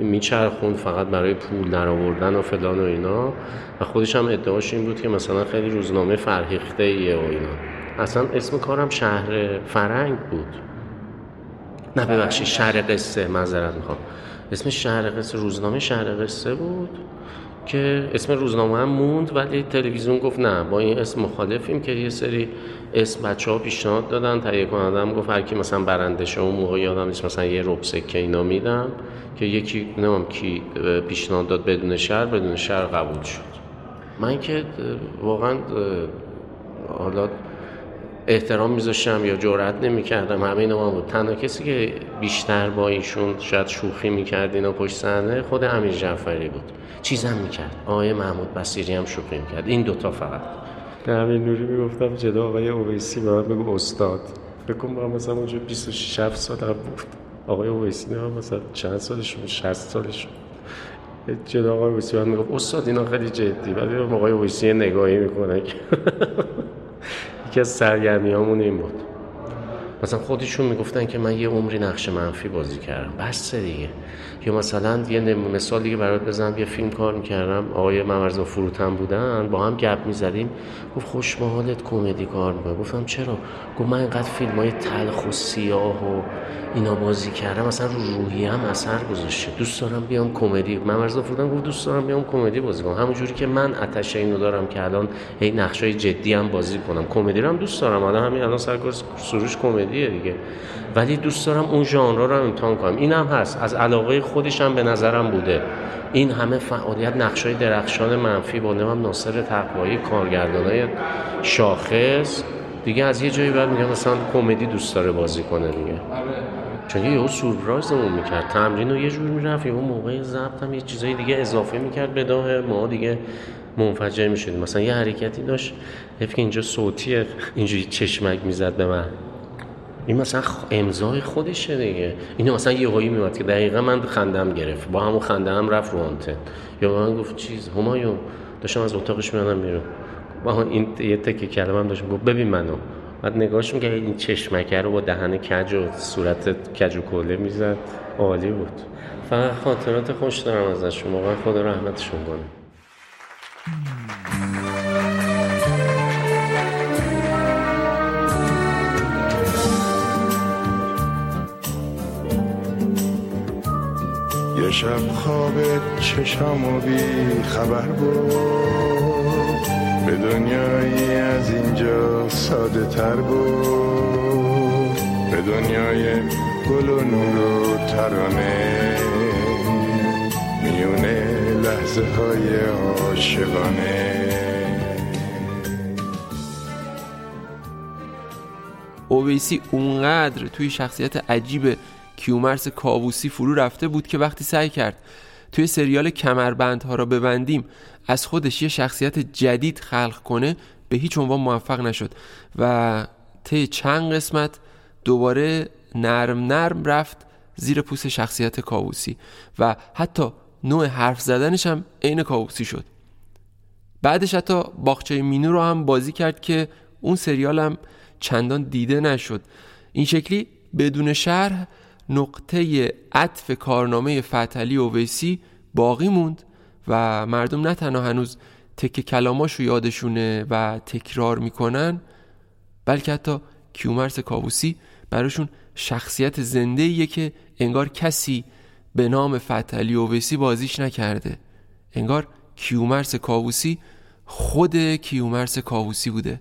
میچرخوند فقط برای پول در آوردن و فلان و اینا. و خودش هم ادعاش این بود که مثلا خیلی روزنامه فرهیخته ایه و اینا. اصلا اسم کارم شهر فرنگ بود. نه ببخشید شهر قصه معذرت می‌خوام. اسم شهر قصه روزنامه شهر قصه بود. که اسم روزنامه هم موند ولی تلویزیون گفت نه. با این اسم مخالفیم که یه سری اسم بچه ها پیشنهاد دادن. تهیه کننده هم گفت هر کی مثلا برنده شه اون موقع یادم نیست مثلا یه رب سکه اینا میدم که یکی نمیم کی پیشنهاد داد بدون شهر بدون شهر قبول شد. من که واقعا حالا احترام میذاشتم یا جرأت نمی‌کردم. همه اینا بود. تنها کسی که بیشتر با ایشون شاید شوخی می‌کرد اینا پشت صحنه خود امیر جعفری بود. چیزم می‌کرد. آقای محمود بصیری هم شوخی می‌کرد. این دوتا فقط. به امیر نوری می‌گفتم جدا آقای اویسی به من بگو استاد. کنم من مثلا اونجا 26 7 سالم بود. آقای اویسی نه مثلا چند سالشون 60 سالشون جدا آقای اویسی من می‌گفت استاد اینا خیلی جدی. ولی آقای اویسی نگاهی می‌کنه. یکی از سرگرمیامون این بود. مثلا خودشون می‌گفتن که من یه عمری نقش منفی بازی کردم. بس دیگه. یا مثلا یه مثال دیگه برات بزنم یه فیلم کار می‌کردم آقای ممرزا فروتن بودن با هم گپ می‌زدیم. گفت خوش حالت کمدی کار می‌کنه گفتم چرا؟ گفت من اینقدر فیلم های تلخ و سیاه و اینا بازی کردم مثلا رو روحی هم اثر گذاشته. دوست دارم بیام کمدی. ممرزا فروتن گفت دوست دارم بیام کمدی بازی کنم. همونجوری که من آتش اینو دارم که الان هی نقشای جدی هم بازی کنم. کمدی رو هم دوست دارم. الان همین الان سرکار سروش کمدیه دیگه. ولی دوست دارم اون ژانر رو امتحان کنم. این هم هست. از علاقه خودش هم به نظرم بوده. این همه فعالیت نقشای درخشان منفی با نمیم ناصر تقوایی کارگردانای شاخص. دیگه از یه جایی بعد میگم مثلا کمدی دوست داره بازی کنه دیگه. چون یه سورپرایزمون می‌کرد. تمرین رو یه جور می‌رفت یه موقع ضبط هم یه چیزای دیگه اضافه می‌کرد به داه ما. دیگه منفجر می‌شدیم. مثلا یه حرکتی داشت. که اینجا صوتیه. اینجوری چشمک می‌زد به من. این مثلا امضای خودشه دیگه. اینو مثلا یه هایی میومد که دقیقا من خندم گرفت. با همون خنده هم رفت رو آنتن. یا من گفت چیز؟ همایون. داشتم از اتاقش میادم بیرون. با این یه تکه کلمه هم داشتم گفت ببین منو. بعد نگاهش می‌کرد این چشمکه رو با دهن کج و صورت کج و کله می‌زد. عالی بود. فقط خاطرات خوش دارم ازشون. واقعا خدا رحمتشون کنه. شب خواب چشامو بی خبر بود. به دنیایی از اینجا ساده تر بود. به دنیای گل و نور و ترانه. میونه لحظه های عاشقانه. اویسی اونقدر توی شخصیت عجیب کیومرس کاووسی فرو رفته بود که وقتی سعی کرد توی سریال کمربندها را ببندیم از خودش یه شخصیت جدید خلق کنه به هیچ عنوان موفق نشد و طی چند قسمت دوباره نرم نرم رفت زیر پوست شخصیت کاووسی و حتی نوع حرف زدنش هم عین کاووسی شد. بعدش حتی باغچه مینو رو هم بازی کرد که اون سریال هم چندان دیده نشد. این شکلی بدون شرح نقطه عطف کارنامه فتلی و ویسی باقی موند و مردم نه تنها هنوز تک کلاماشو یادشونه و تکرار می‌کنن بلکه حتی کیومرس کاووسی براشون شخصیت زنده ایه که انگار کسی به نام فتلی و ویسی بازیش نکرده. انگار کیومرس کاووسی خود کیومرس کاووسی بوده.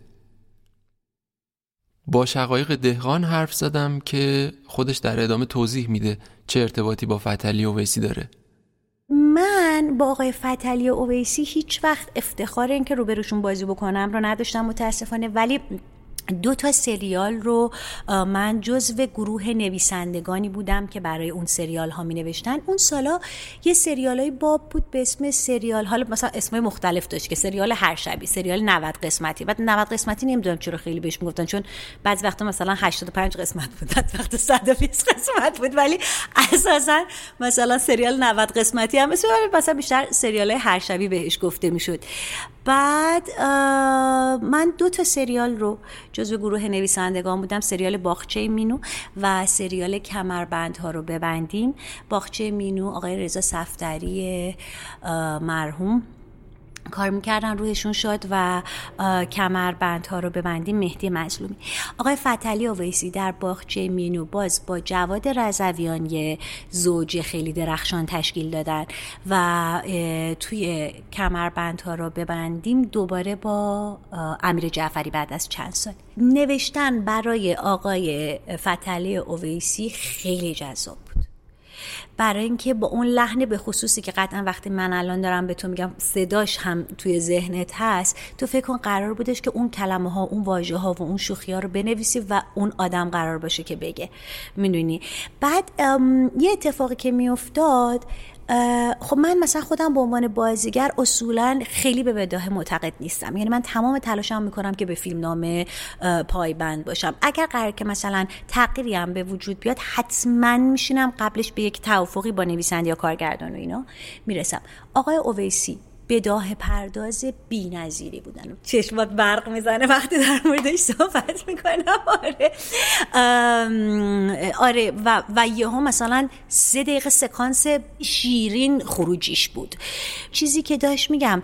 با شقایق دهقان حرف زدم که خودش در ادامه توضیح میده چه ارتباطی با فتلی ویسی داره. من با آقای فتلی اویسی هیچ وقت افتخار این که روبروشون بازی بکنم رو نداشتم متاسفانه ولی دو تا سریال رو من جزو گروه نویسندگانی بودم که برای اون سریال ها می نوشتن اون سالا یه سریال های باب بود به اسم سریال حالا مثلا اسم مختلف داشت که سریال هر شبی سریال 90 قسمتی. بعد 90 قسمتی نمی‌دونم چرا خیلی بهش می‌گفتن چون بعضی وقتا مثلا 85 قسمت بود بعضی وقتا 120 قسمت بود. ولی اساسا مثلا سریال 90 قسمتی هم مثلا مثلا بیشتر سریال هر شبی بهش گفته می‌شد. بعد من دو تا سریال رو جزو گروه نویسندگان بودم. سریال باغچه مینو و سریال کمربندها رو ببندیم. باغچه مینو آقای رضا صفدری مرحوم کار می‌کردن روحشون شد و کمربندها رو ببندیم مهدی مظلومی. آقای فتلی اویسی در باغچه مینو باز با جواد رضویان یه زوج خیلی درخشان تشکیل دادن و توی کمربندها رو ببندیم دوباره با امیر جعفری بعد از چند سال. نوشتن برای آقای فتلی اویسی خیلی جذاب بود. برای اینکه با اون لحن به خصوصی که قطعا وقتی من الان دارم به تو میگم صداش هم توی ذهنت هست تو فکر کن قرار بودش که اون کلمه ها اون واژه ها و اون شوخی ها رو بنویسی و اون آدم قرار باشه که بگه. می‌دونی؟ بعد یه اتفاقی که میافتاد خب من مثلا خودم به عنوان بازیگر اصولا خیلی به بداه معتقد نیستم. یعنی من تمام تلاشم می‌کنم که به فیلم نامه پایبند باشم. اگر قرار که مثلا تغییری هم به وجود بیاد حتما میشینم قبلش به یک توافقی با نویسنده یا کارگردان و اینا می‌رسم. آقای اویسی بداه پرداز بی نظیری بودن. چشمات برق می‌زنه وقتی در موردش صحبت می‌کنم آره. آره. و, و یهو مثلا سه دقیقه سکانس شیرین خروجیش بود. چیزی که داشت میگم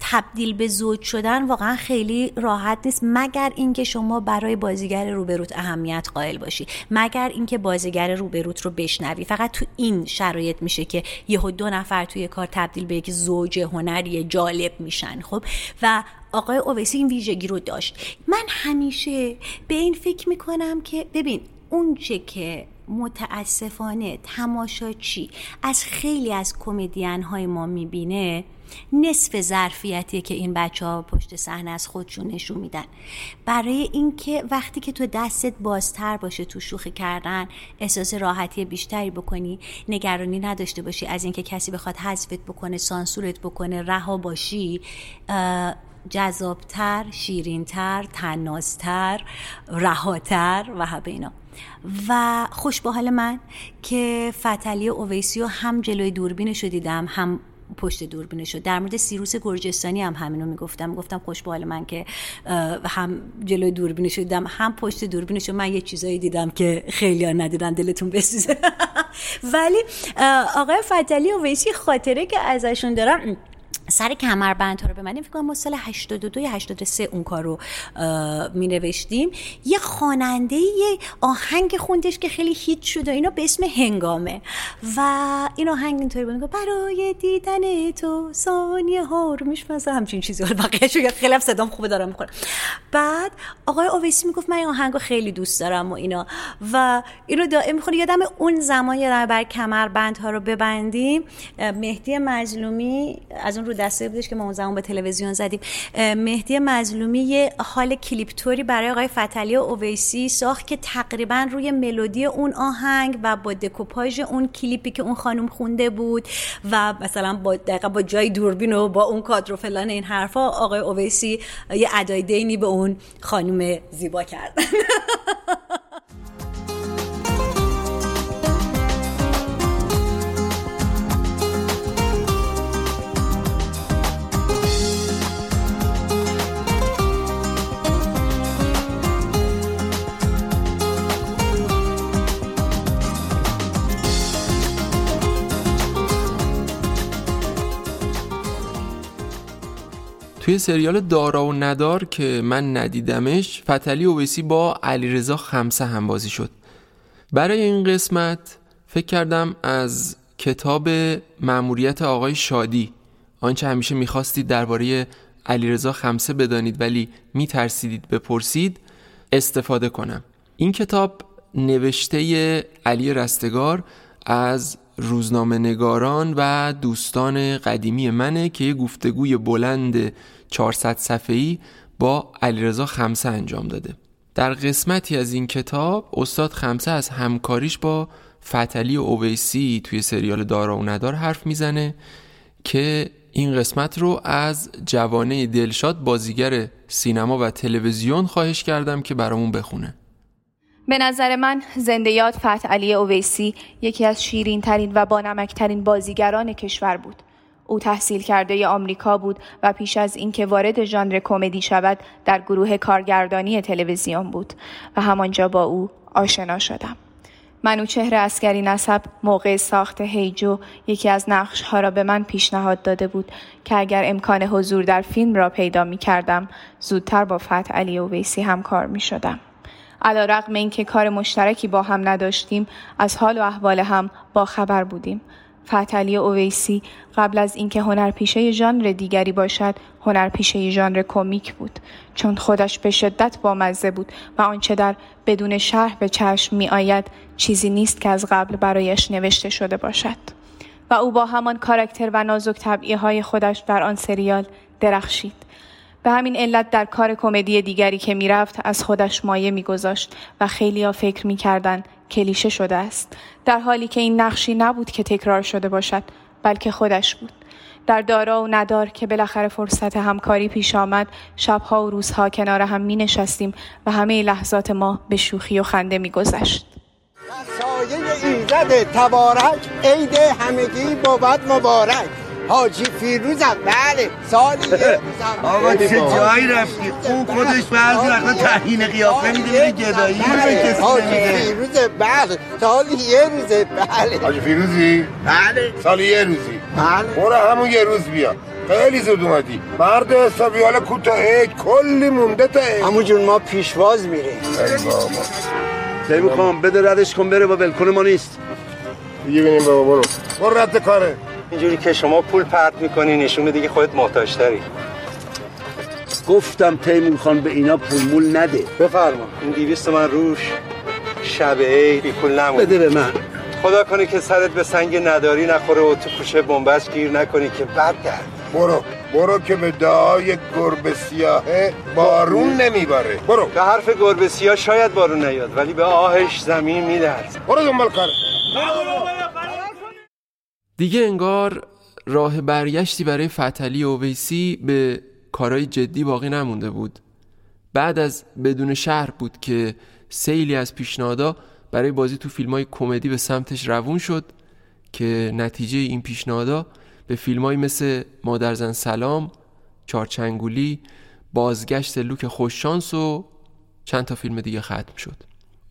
تبدیل به زوج شدن واقعا خیلی راحت نیست مگر اینکه شما برای بازیگر روبروت اهمیت قائل باشی مگر اینکه بازیگر روبروت رو بشنوی. فقط تو این شرایط میشه که یهو دو نفر توی کار تبدیل به یک زوج هنری جالب میشن خب؟ و آقای اویسی این ویژگی رو داشت. من همیشه به این فکر می‌کنم که ببین اون چه که متاسفانه تماشاچی از خیلی از کمدین های ما می‌بینه نصف ظرفیتیه که این بچه ها پشت صحنه از خودشون نشون میدن. برای اینکه وقتی که تو دستت بازتر باشه تو شوخی کردن احساس راحتی بیشتری بکنی نگرانی نداشته باشی از اینکه کسی بخواد حذفت بکنه سانسورت بکنه رها باشی جذابتر، شیرینتر، تنازتر، رهاتر و همه اینا. و خوش به حال من که فتلی اویسی هم جلوی دوربینش دیدم هم پشت دوربینه شد. در مورد سیروس گرجستانی هم همینو می‌گفتم. گفتم خوش به من که هم جلوی دوربینه شدم هم پشت دوربینه شد. من یه چیزایی دیدم که خیلی ها ندیدن دلتون بسوزه. ولی آقای فتلی اویسی خاطره که ازشون دارم سر کمربند ها رو به من فکر کنم سال 82 یا 83 اون کار رو می نوشتیم یه خواننده یه آهنگ خوندش که خیلی هیت شد و اینا به اسم هنگامه. و این آهنگ اینطوری بود. برای دیدن تو ثانیه ها رو میشمازه همچین چیزی حالا بقیه خیلی هم صدام خوبه دارم می‌کنم بعد آقای اویسی می‌گفت من این آهنگ خیلی دوست دارم و اینا. و اینو دائم می‌خونه یادم اون زمان یادم بر کمربند ها رو ببندیم. مهدی مظلومی از اون رو دسته بودش که ما اون زمان به تلویزیون زدیم. مهدی مظلومی یه حال کلیپ توری برای آقای فتلی اویسی ساخت که تقریبا روی ملودی اون آهنگ و با دکوپاژ اون کلیپی که اون خانم خونده بود و مثلا با دقیقا با جای دوربین و با اون کادر و فلان این حرفا آقای اویسی یه ادای دینی به اون خانم زیبا کرد. توی سریال دارا و ندار که من ندیدمش فتلی اویسی با علیرضا خمسه هم بازی شد. برای این قسمت فکر کردم از کتاب مأموریت آقای شادی. آنچه همیشه می‌خواستید درباره علیرضا خمسه بدانید ولی میترسیدید بپرسید استفاده کنم. این کتاب نوشته علی رستگار از روزنامه نگاران و دوستان قدیمی منه که یه گفتگوی بلند 400 صفحه‌ای با علیرضا خمسه انجام داده در قسمتی از این کتاب استاد خمسه از همکاریش با فتلی اویسی توی سریال دارا و ندار حرف می‌زنه که این قسمت رو از جوانه دلشاد بازیگر سینما و تلویزیون خواهش کردم که برامون بخونه به نظر من زنده یاد فتح علی اویسی یکی از شیرین ترین و بانمک ترین بازیگران کشور بود. او تحصیل کرده آمریکا بود و پیش از اینکه وارد ژانر کمدی شود در گروه کارگردانی تلویزیون بود و همانجا با او آشنا شدم. منوچهر اسکری نسب موقع ساخت هیجو یکی از نقش ها را به من پیشنهاد داده بود که اگر امکان حضور در فیلم را پیدا می کردم زودتر با فتح علی اویسی هم کار می شدم. علا رقم این که کار مشترکی با هم نداشتیم از حال و احوال هم با خبر بودیم فتلی اویسی قبل از اینکه هنرپیشه ژانر دیگری باشد هنرپیشه ژانر کمیک بود. چون خودش به شدت بامزه بود و آنچه در بدون شرح به چشم می آید چیزی نیست که از قبل برایش نوشته شده باشد. و او با همان کاراکتر و نازک طبعیه های خودش در آن سریال درخشید. به همین علت در کار کمدی دیگری که می‌رفت از خودش مایه میگذاشت و خیلیا فکر می‌کردند کلیشه شده است. در حالی که این نقشی نبود که تکرار شده باشد بلکه خودش بود در دارا و ندار که بالاخره فرصت همکاری پیش آمد شبها و روزها کنار هم می نشستیم و همه لحظات ما به شوخی و خنده می گذشت. سایه ایزد تبارک عید همگی بود مبارک حاجی فیروزم؟ بله سالی یه روزم. آقا چه جایی رفتی؟ اون خودش بعضی وقتا تحین قیافه میده میره گدایی بله کسی حاجی. فیروز بله سالی یه روزه بله. حاجی فیروزی؟ بله. سال یه روزی. بله. برو همون یه روز بیا. خیلی زود اومدی. مرد حسابی حالا کوتاه کلی مونده تا. همون جون ما پیشواز میریم. ای بابا. بده ردش کن بره با ولکن ما نیست. دیگه بینیم بابا برو. برو رد کاره. اینجوری که شما پول پرت می‌کنی نشون میده که خودت محتاج تری گفتم تیمور خان به اینا پول مول نده. بفرما. این دیویست من روش شب عید بی پول نمون. بده به من. خدا کنه که سرت به سنگ نداری نخوره و تو کوچه بنبست گیر نکنی که بد در برو. برو که به دعای گربه سیاهه بارون نمیباره برو. به حرف گربه سیاه شاید بارون نیاد ولی به آهش زمین میلرز برو دنبال کاره دیگه انگار راه برگشتی برای فتلی اویسی به کارهای جدی باقی نمونده بود. بعد از بدون شهر بود که سیلی از پیشنهادا برای بازی تو فیلم های کمدی به سمتش روون شد که نتیجه این پیشنهادا به فیلم مثل مادرزن سلام، چارچنگولی، بازگشت لوک خوششانس و چند تا فیلم دیگه ختم شد.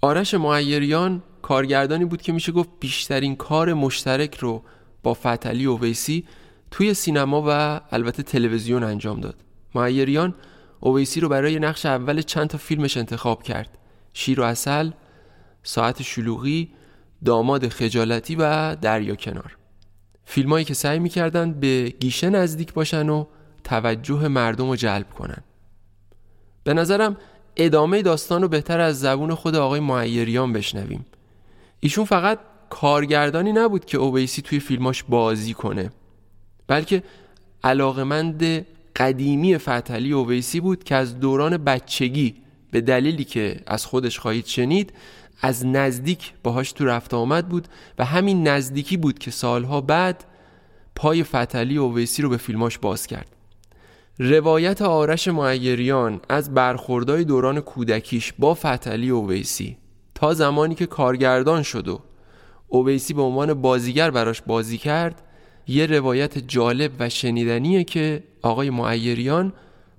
آرش معیریان کارگردانی بود که میشه گفت بیشترین کار مشترک رو با فتلی و ویسی توی سینما و البته تلویزیون انجام داد. معیریان اویسی رو برای نقش اول چند تا فیلمش انتخاب کرد. شیر و اصل، ساعت شلوغی، داماد خجالتی و دریا کنار. فیلمایی که سعی می‌کردن به گیشه نزدیک باشن و توجه مردم رو جلب کنن. به نظرم ادامه داستان رو بهتر از زبون خود آقای معیریان بشنویم. ایشون فقط کارگردانی نبود که اویسی توی فیلماش بازی کنه. بلکه علاقمند قدیمی فتلی اویسی بود که از دوران بچگی به دلیلی که از خودش خواهید شنید از نزدیک باهاش تو رفت آمد بود و همین نزدیکی بود که سالها بعد پای فتلی اویسی رو به فیلماش باز کرد. روایت آرش معیریان از برخوردهای دوران کودکیش با فتلی اویسی تا زمانی که کارگردان شد و اویسی به عنوان بازیگر براش بازی کرد. یه روایت جالب و شنیدنیه که آقای معیریان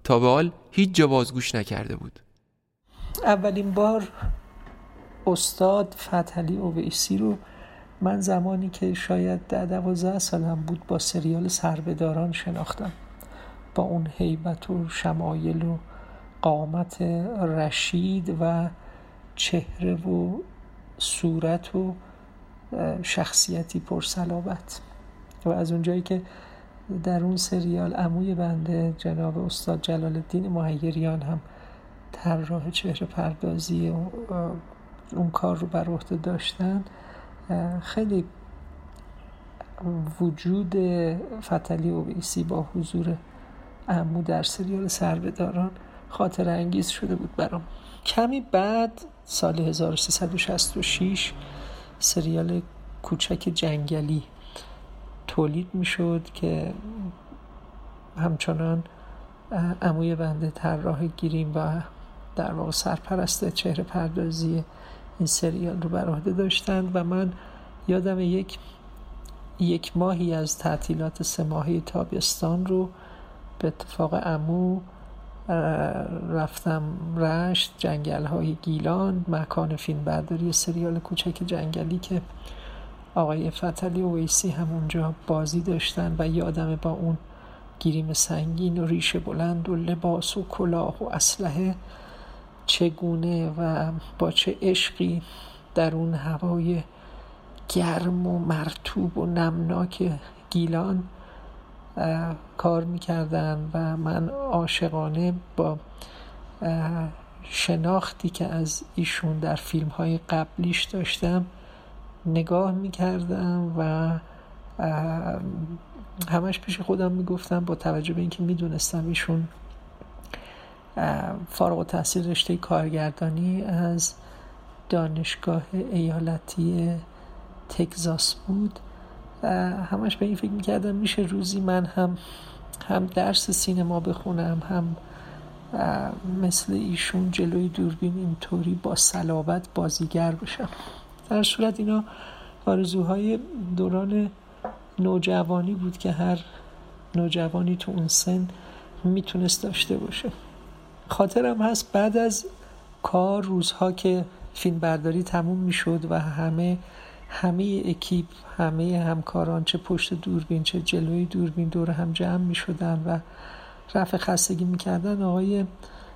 تا به حال هیچ جا بازگوش نکرده بود. اولین بار استاد فتحعلی اویسی رو من زمانی که شاید ده دوازده سالم بود با سریال سربهداران شناختم. با اون هیبت و شمایل و قامت رشید و چهره و صورت و شخصیتی پرسلابت و از اونجایی که در اون سریال عموی بنده جناب استاد جلال الدین مهیریان هم طراح چهره پردازی اون کار رو بر عهده داشتن خیلی وجود فتلی اویسی با حضور عمو در سریال سربهداران خاطر انگیز شده بود برام. کمی بعد سال 1366 سریال کوچک جنگلی تولید می‌شد که همچنان عموی بنده طراح گیریم و در واقع سرپرست چهره پردازی این سریال رو بر عهده داشتند و من یادم یک یک ماهی از تعطیلات سه ماهی تابستان رو به اتفاق امو رفتم رشت جنگل های گیلان مکان فیلم برداری سریال کوچک جنگلی که آقای فتلی و ویسی همونجا بازی داشتن و یادم با اون گیریم سنگین و ریش بلند و لباس و کلاه و اسلحه چگونه و با چه عشقی در اون هوای گرم و مرتوب و نمناک گیلان کار می‌کردن و من عاشقانه با شناختی که از ایشون در فیلم های قبلیش داشتم نگاه می‌کردم و همش پیش خودم می‌گفتم با توجه به اینکه می‌دونستم ایشون فارغ و تحصیل رشته کارگردانی از دانشگاه ایالتی تگزاس بود. همش به این فکر می‌کردم میشه روزی من هم هم درس سینما بخونم هم مثل ایشون جلوی دوربین اینطوری با صلابت بازیگر بشم در صورت اینا آرزوهای دوران نوجوانی بود که هر نوجوانی تو اون سن می‌تونست داشته باشه. خاطرم هست بعد از کار روزها که فیلم برداری تموم می‌شد و همه همه اکیپ همه همکاران چه پشت دوربین چه جلوی دوربین دور هم جمع می شدن و رفع خستگی می‌کردن. آقای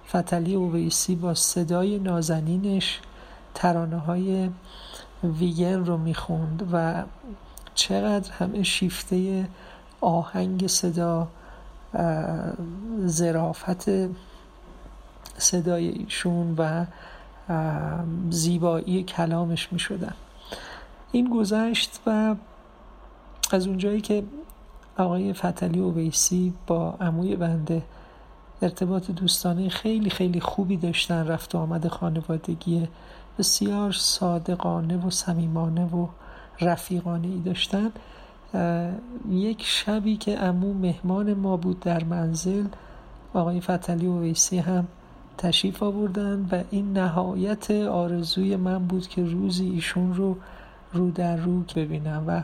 فتلی اویسی با صدای نازنینش ترانه های ویگن رو می‌خوند و چقدر همه شیفته آهنگ صدا زرافت صدای ایشون و زیبایی کلامش می شدن این گذشت و از اونجایی که آقای فتلی اویسی با عموی بنده ارتباط دوستانه خیلی خیلی خوبی داشتن رفت و آمد خانوادگی بسیار صادقانه و صمیمانه و رفیقانه ای داشتن. یک شبی که امو مهمان ما بود در منزل آقای فتلی اویسی هم تشریف آوردن و این نهایت آرزوی من بود که روزی ایشون رو رو در رو ببینم و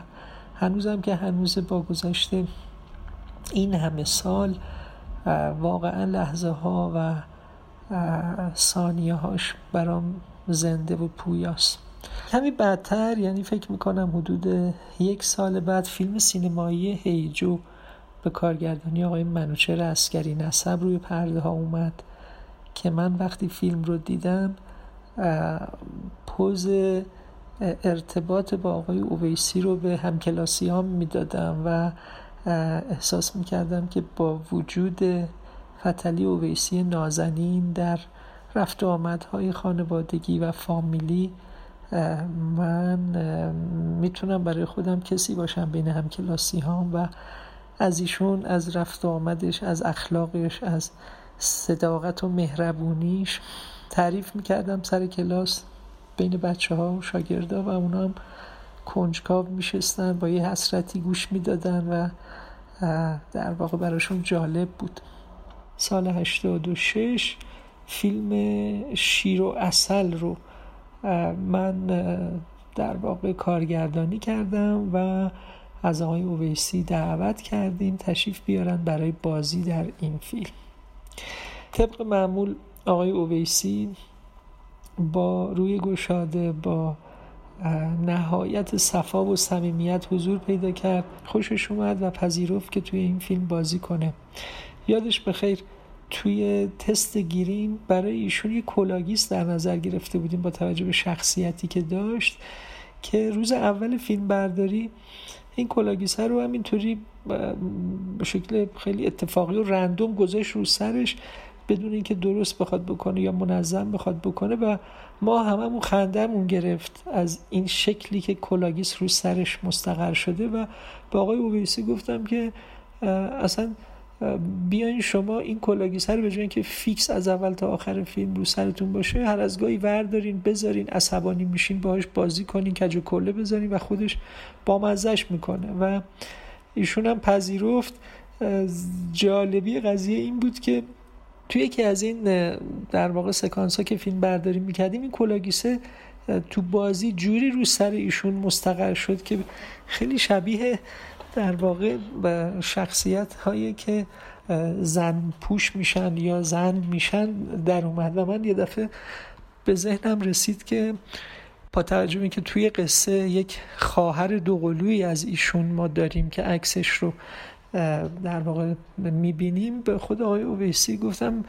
هنوزم که هنوز با گذشته این همه سال واقعا لحظه ها و ثانیه هاش برام زنده و پویاست. کمی بعدتر یعنی فکر می‌کنم حدود یک سال بعد فیلم سینمایی هیجو به کارگردانی آقای منوچر اسکری نسب روی پرده ها اومد که من وقتی فیلم رو دیدم پوز ارتباط با آقای اویسی رو به همکلاسیام می‌دادم و احساس می‌کردم که با وجود فتلی اویسی نازنین در رفت و آمدهای خانوادگی و فامیلی من می‌تونم برای خودم کسی باشم بین همکلاسی هام و از ایشون از رفت و آمدش از اخلاقش از صداقت و مهربونیش تعریف می‌کردم سر کلاس. بین بچه ها و شاگردا و اونا هم کنجکاو میشستن با یه حسرتی گوش می‌دادن و در واقع براشون جالب بود. سال 86 فیلم شیر و اصل رو من در واقع کارگردانی کردم و از آقای اویسی دعوت کردیم تشریف بیارن برای بازی در این فیلم. طبق معمول آقای اویسی با روی گشاده با نهایت صفا و صمیمیت حضور پیدا کرد خوشش اومد و پذیرفت که توی این فیلم بازی کنه. یادش بخیر توی تست گریم برای ایشون یه کلاه‌گیس در نظر گرفته بودیم با توجه به شخصیتی که داشت که روز اول فیلم برداری این کلاه‌گیس رو همینطوری به شکل خیلی اتفاقی و random گذاشت رو سرش بدون اینکه درست بخواد بکنه یا منظم بخواد بکنه و ما هممون خندمون گرفت از این شکلی که کلاه‌گیس رو سرش مستقر شده و با آقای اویسی گفتم که اصلا بیاین شما این کلاگیس رو به که فیکس از اول تا آخر فیلم رو سرتون باشه هر از گاهی وردارین بذارین عصبانی میشین باهاش بازی کنین کج و کله بذارین و خودش بامزش می‌کنه. و ایشون هم پذیرفت. جالبی قضیه این بود که توی یکی از این در واقع سکانس ها که فیلم برداری می‌کردیم این کلاگیسه تو بازی جوری رو سر ایشون مستقر شد که خیلی شبیه در واقع شخصیت هایی که زن پوش میشن یا زن میشن در اومد. و من یه دفعه به ذهنم رسید که با توجه که توی قصه یک خواهر دوقلویی از ایشون ما داریم که عکسش رو در واقع می‌بینیم. به خود آقای اویسی گفتم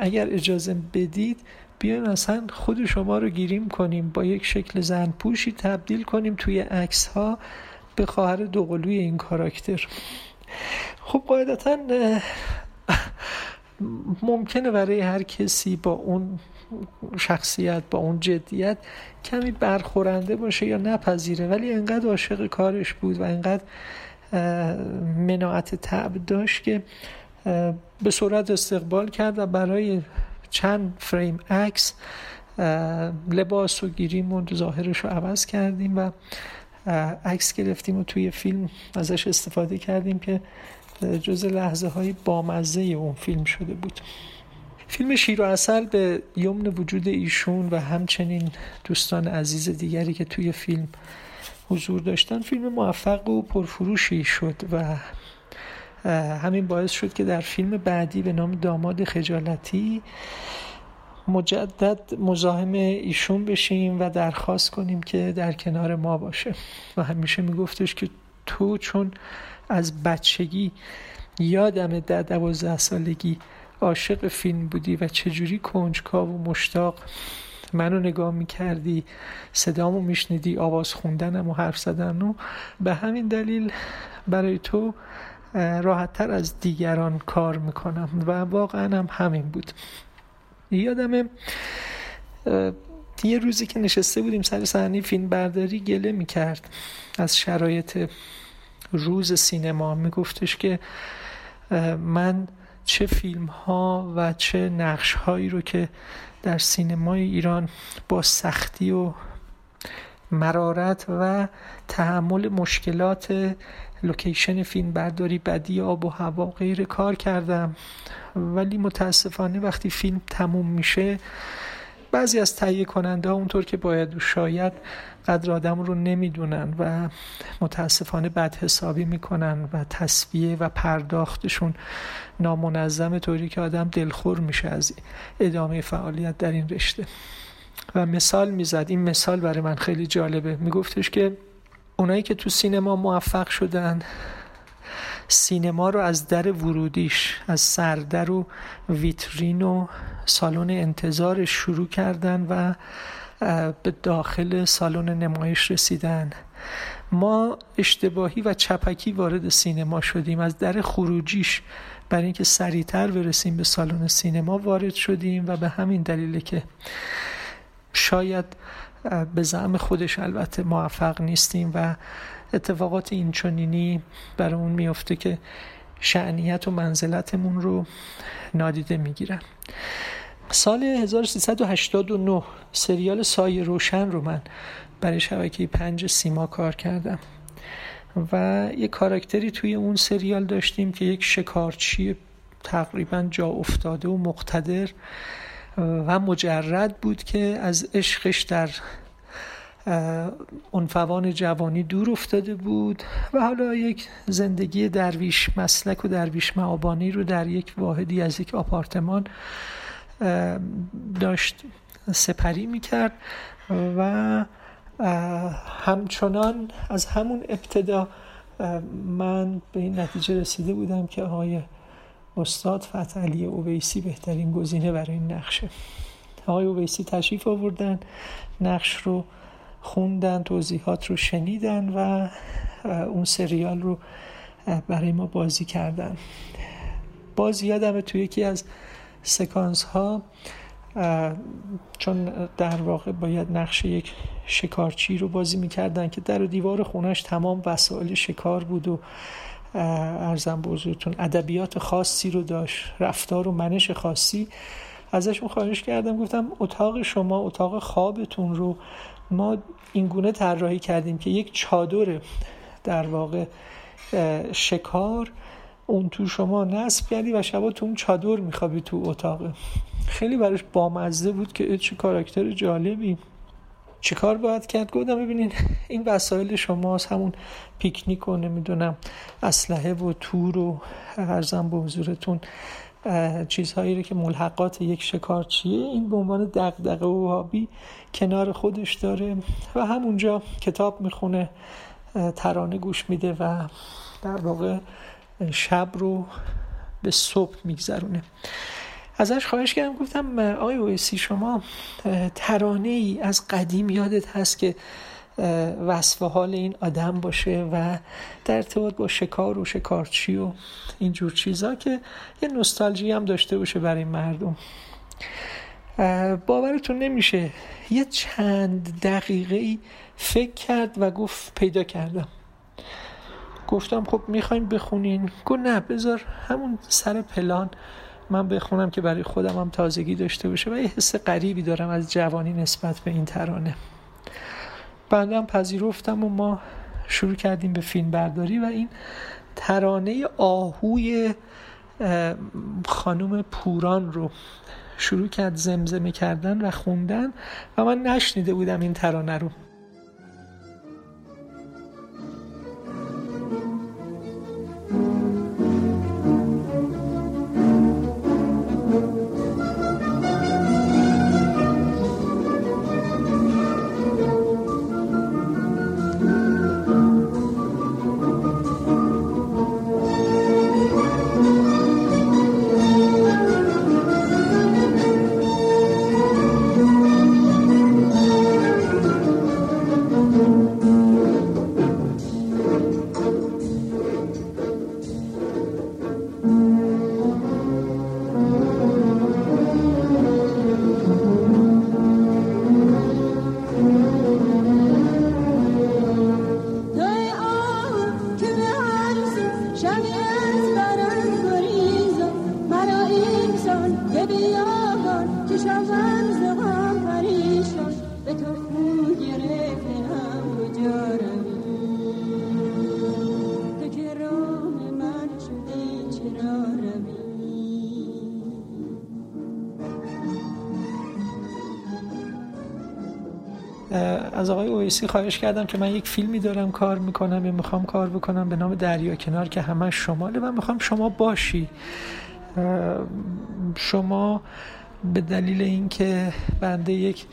اگر اجازه بدید بیاین اصلا خود شما رو گیریم کنیم با یک شکل زن پوشی تبدیل کنیم توی عکس ها به خواهر دوقلوی این کاراکتر. خب قاعدتا ممکنه برای هر کسی با اون شخصیت با اون جدیت کمی برخورنده باشه یا نپذیره ولی انقدر عاشق کارش بود و انقدر مناعت تعب داشت که به صورت استقبال کرد و برای چند فریم عکس لباس و گیریم و ظاهرش رو عوض کردیم و عکس گرفتیم و توی فیلم ازش استفاده کردیم که جز لحظه های بامزه اون فیلم شده بود. فیلم شیر و اصل به یمن وجود ایشون و همچنین دوستان عزیز دیگری که توی فیلم حضور داشتن فیلم موفق و پرفروشی شد و همین باعث شد که در فیلم بعدی به نام داماد خجالتی مجدد مزاحم ایشون بشیم و درخواست کنیم که در کنار ما باشه. و همیشه میگفتش که تو چون از بچگی یادم در دوازده سالگی عاشق فیلم بودی و چجوری کنجکاو و مشتاق منو نگاه می‌کردی صدامو میشنیدی آواز خوندنم و حرف زدن و به همین دلیل برای تو راحتتر از دیگران کار می‌کنم و واقعا هم همین بود. یادم یه روزی که نشسته بودیم سر صحنه فیلم برداری گله می‌کرد. از شرایط روز سینما میگفتش که من چه فیلم ها و چه نقش هایی رو که در سینمای ایران با سختی و مرارت و تحمل مشکلات لوکیشن فیلم برداری بدی آب و هوا غیر کار کردم. ولی متاسفانه وقتی فیلم تموم میشه بعضی از تهیه کننده ها اونطور که باید و شاید قدر آدم رو نمی‌دونن و متاسفانه بد حسابی می‌کنن و تصویه و پرداختشون نامنظم طوری که آدم دلخور میشه از ادامه فعالیت در این رشته. و مثال می‌زد این مثال برای من خیلی جالبه. میگفتش که اونایی که تو سینما موفق شدن سینما رو از در ورودیش از سردر و ویترین و سالن انتظار شروع کردن و به داخل سالن نمایش رسیدن. ما اشتباهی و چپکی وارد سینما شدیم. از در خروجیش برای اینکه سریعتر برسیم به سالن سینما وارد شدیم و به همین دلیله که شاید به زعم خودش البته موفق نیستیم و اتفاقات اینچنینی برای اون میفته که شعنیت و منزلتمون رو نادیده می‌گیرن. سال 1389 سریال سایه روشن رو من برای شبکه پنج سیما کار کردم و یه کاراکتری توی اون سریال داشتیم که یک شکارچی تقریبا جا افتاده و مقتدر و مجرد بود که از عشقش در عنفوان جوانی دور افتاده بود و حالا یک زندگی درویش مسلک و درویش معابانی رو در یک واحدی از یک آپارتمان داشت سپری می‌کرد و همچنان از همون ابتدا من به این نتیجه رسیده بودم که آقای استاد فتحعلی اویسی بهترین گزینه برای این نقشه. آقای اویسی تشریف آوردن نقش رو خوندن توضیحات رو شنیدن و اون سریال رو برای ما بازی کردن. باز یادمه توی یکی از سکانس ها چون در واقع باید نقش یک شکارچی رو بازی می‌کردن که در و دیوار خونش تمام وسایل شکار بود و ارزم بزرگتون ادبیات خاصی رو داشت رفتار و منش خاصی. ازشون خواهش کردم گفتم اتاق شما اتاق خوابتون رو ما اینگونه طراحی کردیم که یک چادر در واقع شکار اون تو شما نصب کردی و شبا تو اون چادر میخوابی تو اتاق. خیلی براش بامزه بود که چه کاراکتر جالبی. چیکار باید کرد؟ گفتم ببینین این وسایل شماست همون پیکنیک و نمی‌دونم اسلحه و تور و ارزم به حضورتون چیزهایی رو که ملحقات یک شکارچیه این به عنوان دقدقه و هابی کنار خودش داره و همونجا کتاب می‌خونه ترانه گوش میده و در واقع شب رو به صبح میگذرونه. ازش خواهش کردم گفتم آقای اویسی شما ترانه ای از قدیم یادت هست که وصف حال این آدم باشه و در ارتباط با شکار و شکارچی و اینجور چیزا که یه نوستالژی هم داشته باشه برای مردم. باورتون نمیشه یه چند دقیقه ای فکر کرد و گفت پیدا کردم. گفتم خب می‌خوایم بخونین. گفت نه بذار همون سر پلان من بخونم که برای خودم هم تازگی داشته باشه و یه حس غریبی دارم از جوانی نسبت به این ترانه. بندم پذیرفتم و ما شروع کردیم به فیلم برداری و این ترانه آهوی خانم پوران رو شروع کرد زمزمه کردن و خوندن و من نشنیده بودم این ترانه رو. اویسی خواهش کردم که من یک فیلمی دارم کار می‌کنم یا می‌خوام کار بکنم به نام دریا کنار که همه شماله. و می‌خوام شما باشی. شما به دلیل اینکه بنده یک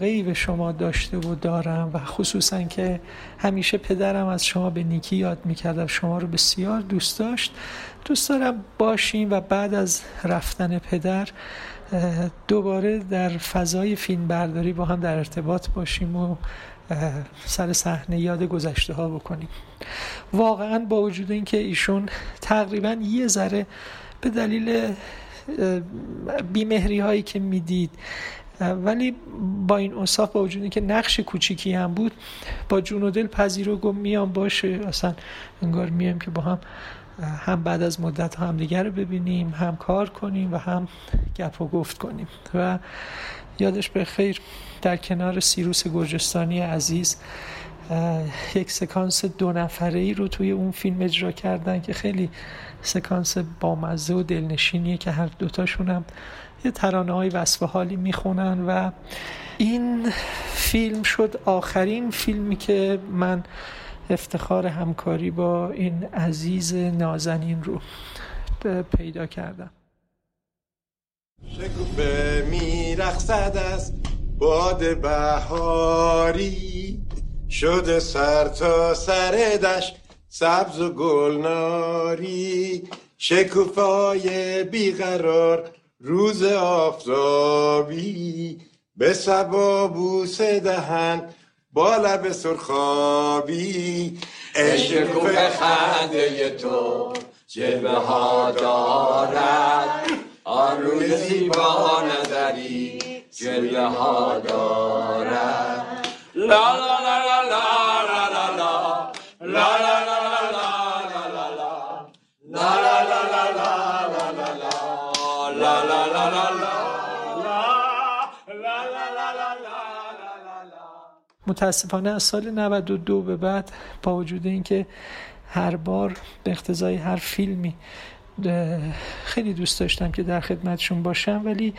ای به شما داشته و دارم و خصوصا که همیشه پدرم از شما به نیکی یاد می‌کرد شما رو بسیار دوست داشت دوست دارم باشیم و بعد از رفتن پدر دوباره در فضای فیلم برداری با هم در ارتباط باشیم و سر صحنه یاد گذشته ها بکنیم. واقعا با وجود اینکه ایشون تقریبا یه ذره به دلیل بیمهری هایی که می‌دید ولی با این اصاف با وجود که نقش کوچیکی هم بود با جون و دل پذیر و گم میام باشه اصلا انگار میام که با هم هم بعد از مدت هم دیگر رو ببینیم هم کار کنیم و هم گپ و گفت کنیم. و یادش به خیر در کنار سیروس گرجستانی عزیز یک سکانس دو نفره ای رو توی اون فیلم اجرا کردن که خیلی سکانس بامزه و دلنشینیه که هر دوتاشون هم یه ترانه های وصف حالی می‌خونن و این فیلم شد آخرین فیلمی که من افتخار همکاری با این عزیز نازنین رو پیدا کردم. شکوفه میرخصد از باد بهاری؟ شده سر تا سر دشت سبز و گلناری. شکوفای بیقرار روز آفتابی. به سبا بوسه دهن با لب سرخابی اشکوف خنده تو جلوه ها دارد آن روی زیبا نظری جلوه ها دارد لا لا لا لا لا لا لا لا متاسفانه از سال 92 به بعد با وجود اینکه هر بار به اقتضای هر فیلمی خیلی دوست داشتم که در خدمتشون باشم ولی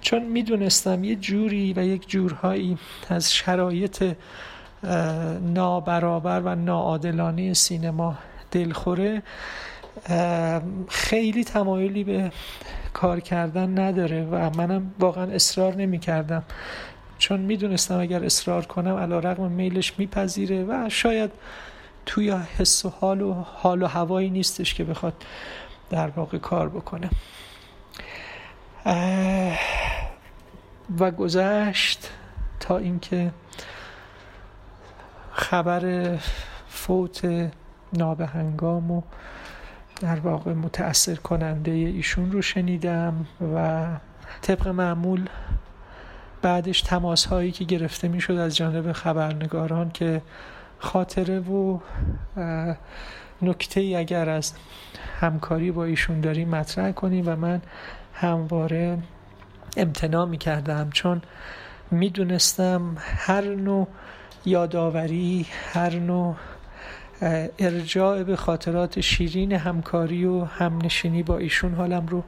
چون می‌دونستم یه جوری و یک جورهایی از شرایط نابرابر و ناعادلانه سینما دلخوره خیلی تمایلی به کار کردن نداره و منم واقعا اصرار نمی کردم چون می‌دونستم اگر اصرار کنم علا رقم میلش میپذیره و شاید توی حس و حال و حال و هوایی نیستش که بخواد در واقع کار بکنه. و گذشت تا اینکه خبر فوت نابهنگام و در واقع متأثر کننده ایشون رو شنیدم و طبق معمول بعدش تماس هایی که گرفته می‌شد از جانب خبرنگاران که خاطره و نکته ای اگر از همکاری با ایشون داریم مطرح کنیم و من همواره امتناع می کردم چون می‌دونستم هر نوع یادآوری هر نوع ارجاع به خاطرات شیرین همکاری و همنشینی با ایشون حالم رو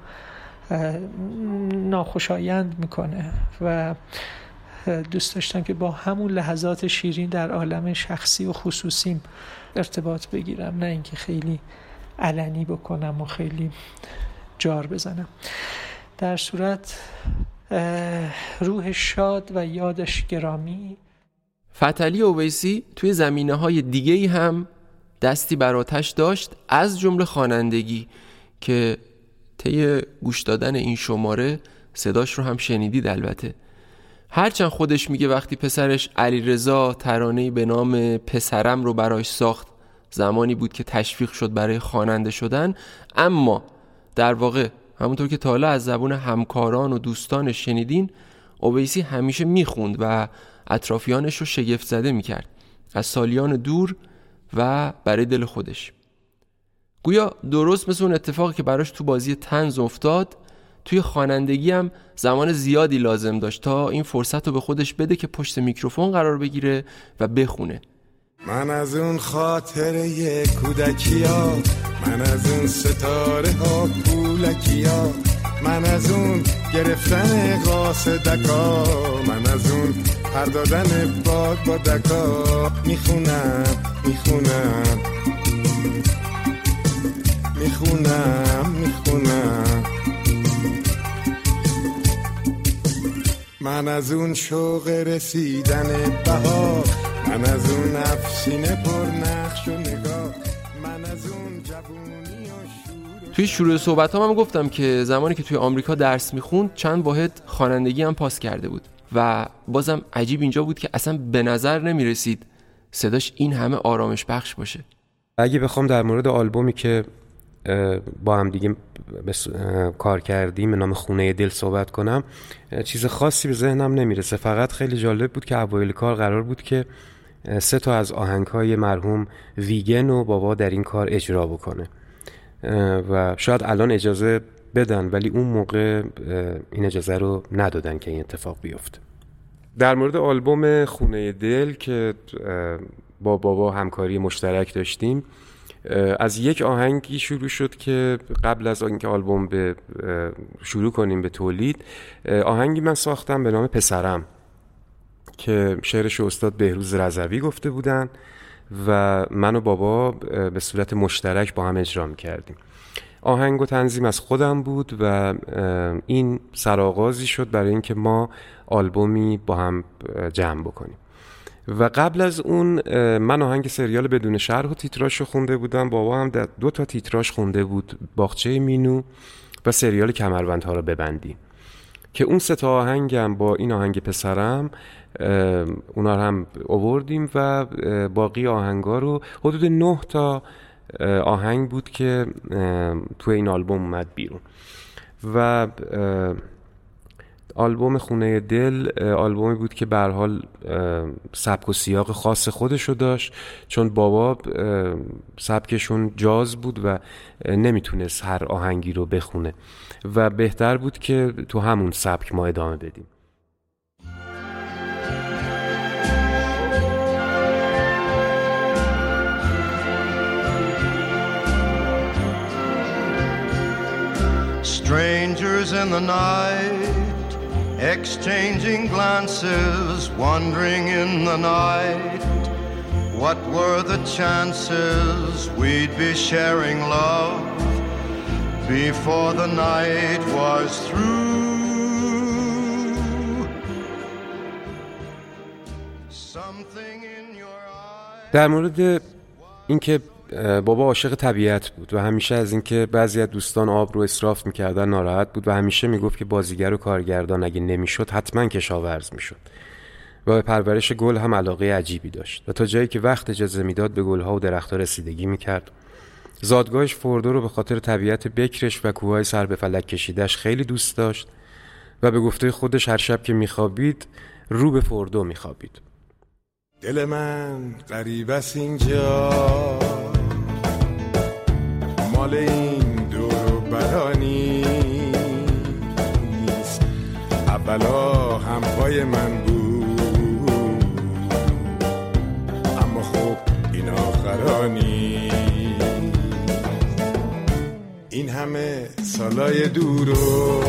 ناخوشایند می‌کنه و دوست داشتم که با همون لحظات شیرین در عالم شخصی و خصوصیم ارتباط بگیرم نه اینکه خیلی علنی بکنم و خیلی جار بزنم. در صورت روح شاد و یادش گرامی. فتلی اویسی توی زمینه های دیگه هم دستی بر آتش داشت از جمله خوانندگی که طی گوش دادن این شماره صداش رو هم شنیدید البته. هرچند خودش میگه وقتی پسرش علیرضا ترانه‌ای به نام پسرم رو براش ساخت زمانی بود که تشویق شد برای خواننده شدن اما در واقع همونطور که تالا از زبون همکاران و دوستانش شنیدین اویسی همیشه می‌خوند و اطرافیانش رو شگفت زده می‌کرد. از سالیان دور و برای دل خودش. گویا درست مثل اون اتفاقی که براش تو بازی تنز افتاد توی خوانندگی هم زمان زیادی لازم داشت تا این فرصت رو به خودش بده که پشت میکروفون قرار بگیره و بخونه. من از اون خاطره کودکیا من از اون ستاره ها پولکیا من از اون گرفتن قاصدکا من از اون پر دادن باد با دکا. می‌خونم می‌خونم. می‌خونم می‌خونم. من از اون شوق رسیدن بهار من از اون افسینه پر نقش و نگاه من از اون جوونی و توی شروع صحبت هم, هم گفتم که زمانی که توی آمریکا درس می‌خوند چند واحد خوانندگی هم پاس کرده بود. و بازم عجیب اینجا بود که اصلا به نظر نمی‌رسید صداش این همه آرامش بخش باشه. اگه بخوام در مورد آلبومی که با هم دیگه کار کردیم به نام خونه دل صحبت کنم. چیز خاصی به ذهنم نمی‌رسه. فقط خیلی جالب بود که اوایل کار قرار بود که سه تا از آهنگ های مرحوم ویگن و بابا در این کار اجرا بکنه. و شاید الان اجازه بدن ولی اون موقع این اجازه رو ندادن که این اتفاق بیفته. در مورد آلبوم خونه دل که با بابا همکاری مشترک داشتیم از یک آهنگی شروع شد که قبل از اینکه آلبوم به شروع کنیم به تولید آهنگی من ساختم به نام پسرم که شعرش استاد بهروز رضوی گفته بودن و من و بابا به صورت مشترک با هم اجرا کردیم آهنگ و تنظیم از خودم بود و این سرآغازی شد برای اینکه ما آلبومی با هم جمع بکنیم. و قبل از اون من آهنگ سریال بدون شرح و تیتراش رو خونده بودم. بابا هم دو تا تیتراش خونده بود باغچه مینو و سریال کمربندها رو ببندی. که اون سه تا آهنگم با این آهنگ پسرم اونا رو هم اووردیم و باقی آهنگا رو حدود نه تا آهنگ بود که توی این آلبوم اومد بیرون. و آلبوم خونه دل آلبومی بود که به حال سبک و سیاق خاص خودشو داشت چون بابا سبکشون جاز بود و نمی‌تونست هر آهنگی رو بخونه و بهتر بود که تو همون سبک ما ادامه بدیم. Strangers in the night, exchanging glances, wandering in the night. What were the chances we'd be sharing love before the night was through? Something in your در مورد اینکه بابا عاشق طبیعت بود و همیشه از اینکه بعضی از دوستان آب رو اصراف می‌کردن ناراحت بود و همیشه می‌گفت که بازیگر و کارگردان اگه نمی‌شد حتما کشاورز می‌شد. و به پرورش گل هم علاقه عجیبی داشت. و تا جایی که وقت اجازه می‌داد به گلها و درختها رسیدگی می‌کرد. زادگاهش فردو رو به خاطر طبیعت بکرش و کوههای سر به فلک کشیدش خیلی دوست داشت و به گفته خودش هر شب که میخوابید رو به فردو میخوابید. دل من قریب است اینجا. مال این دور برانی اولا هم پای من بود اما خب این آخرانی این همه سالای دور و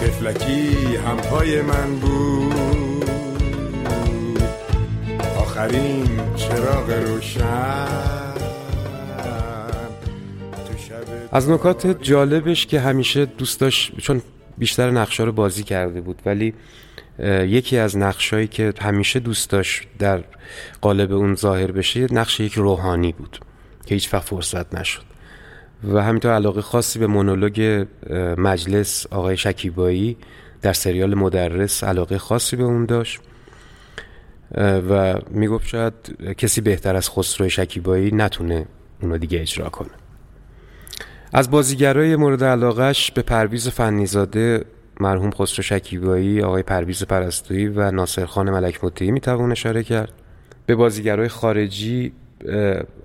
تفلکی هم پای من بود. آخرین چراغ روشن از نکات جالبش که همیشه دوست داشت چون بیشتر نقشا رو بازی کرده بود ولی یکی از نقشایی که همیشه دوست داشت در قالب اون ظاهر بشه نقش یک روحانی بود که هیچ وقت فرصت نشد. و همینطور علاقه خاصی به مونولوگ مجلس آقای شکیبایی در سریال مدرس علاقه خاصی به اون داشت. و می‌گفت شاید کسی بهتر از خسرو شکیبایی نتونه اونو دیگه اجرا کنه. از بازیگرای مورد علاقش به پرویز فنیزاده مرحوم خسرو شکیبایی آقای پرویز پرستویی و ناصرخان ملک مطیعی می‌توان اشاره کرد. به بازیگرای خارجی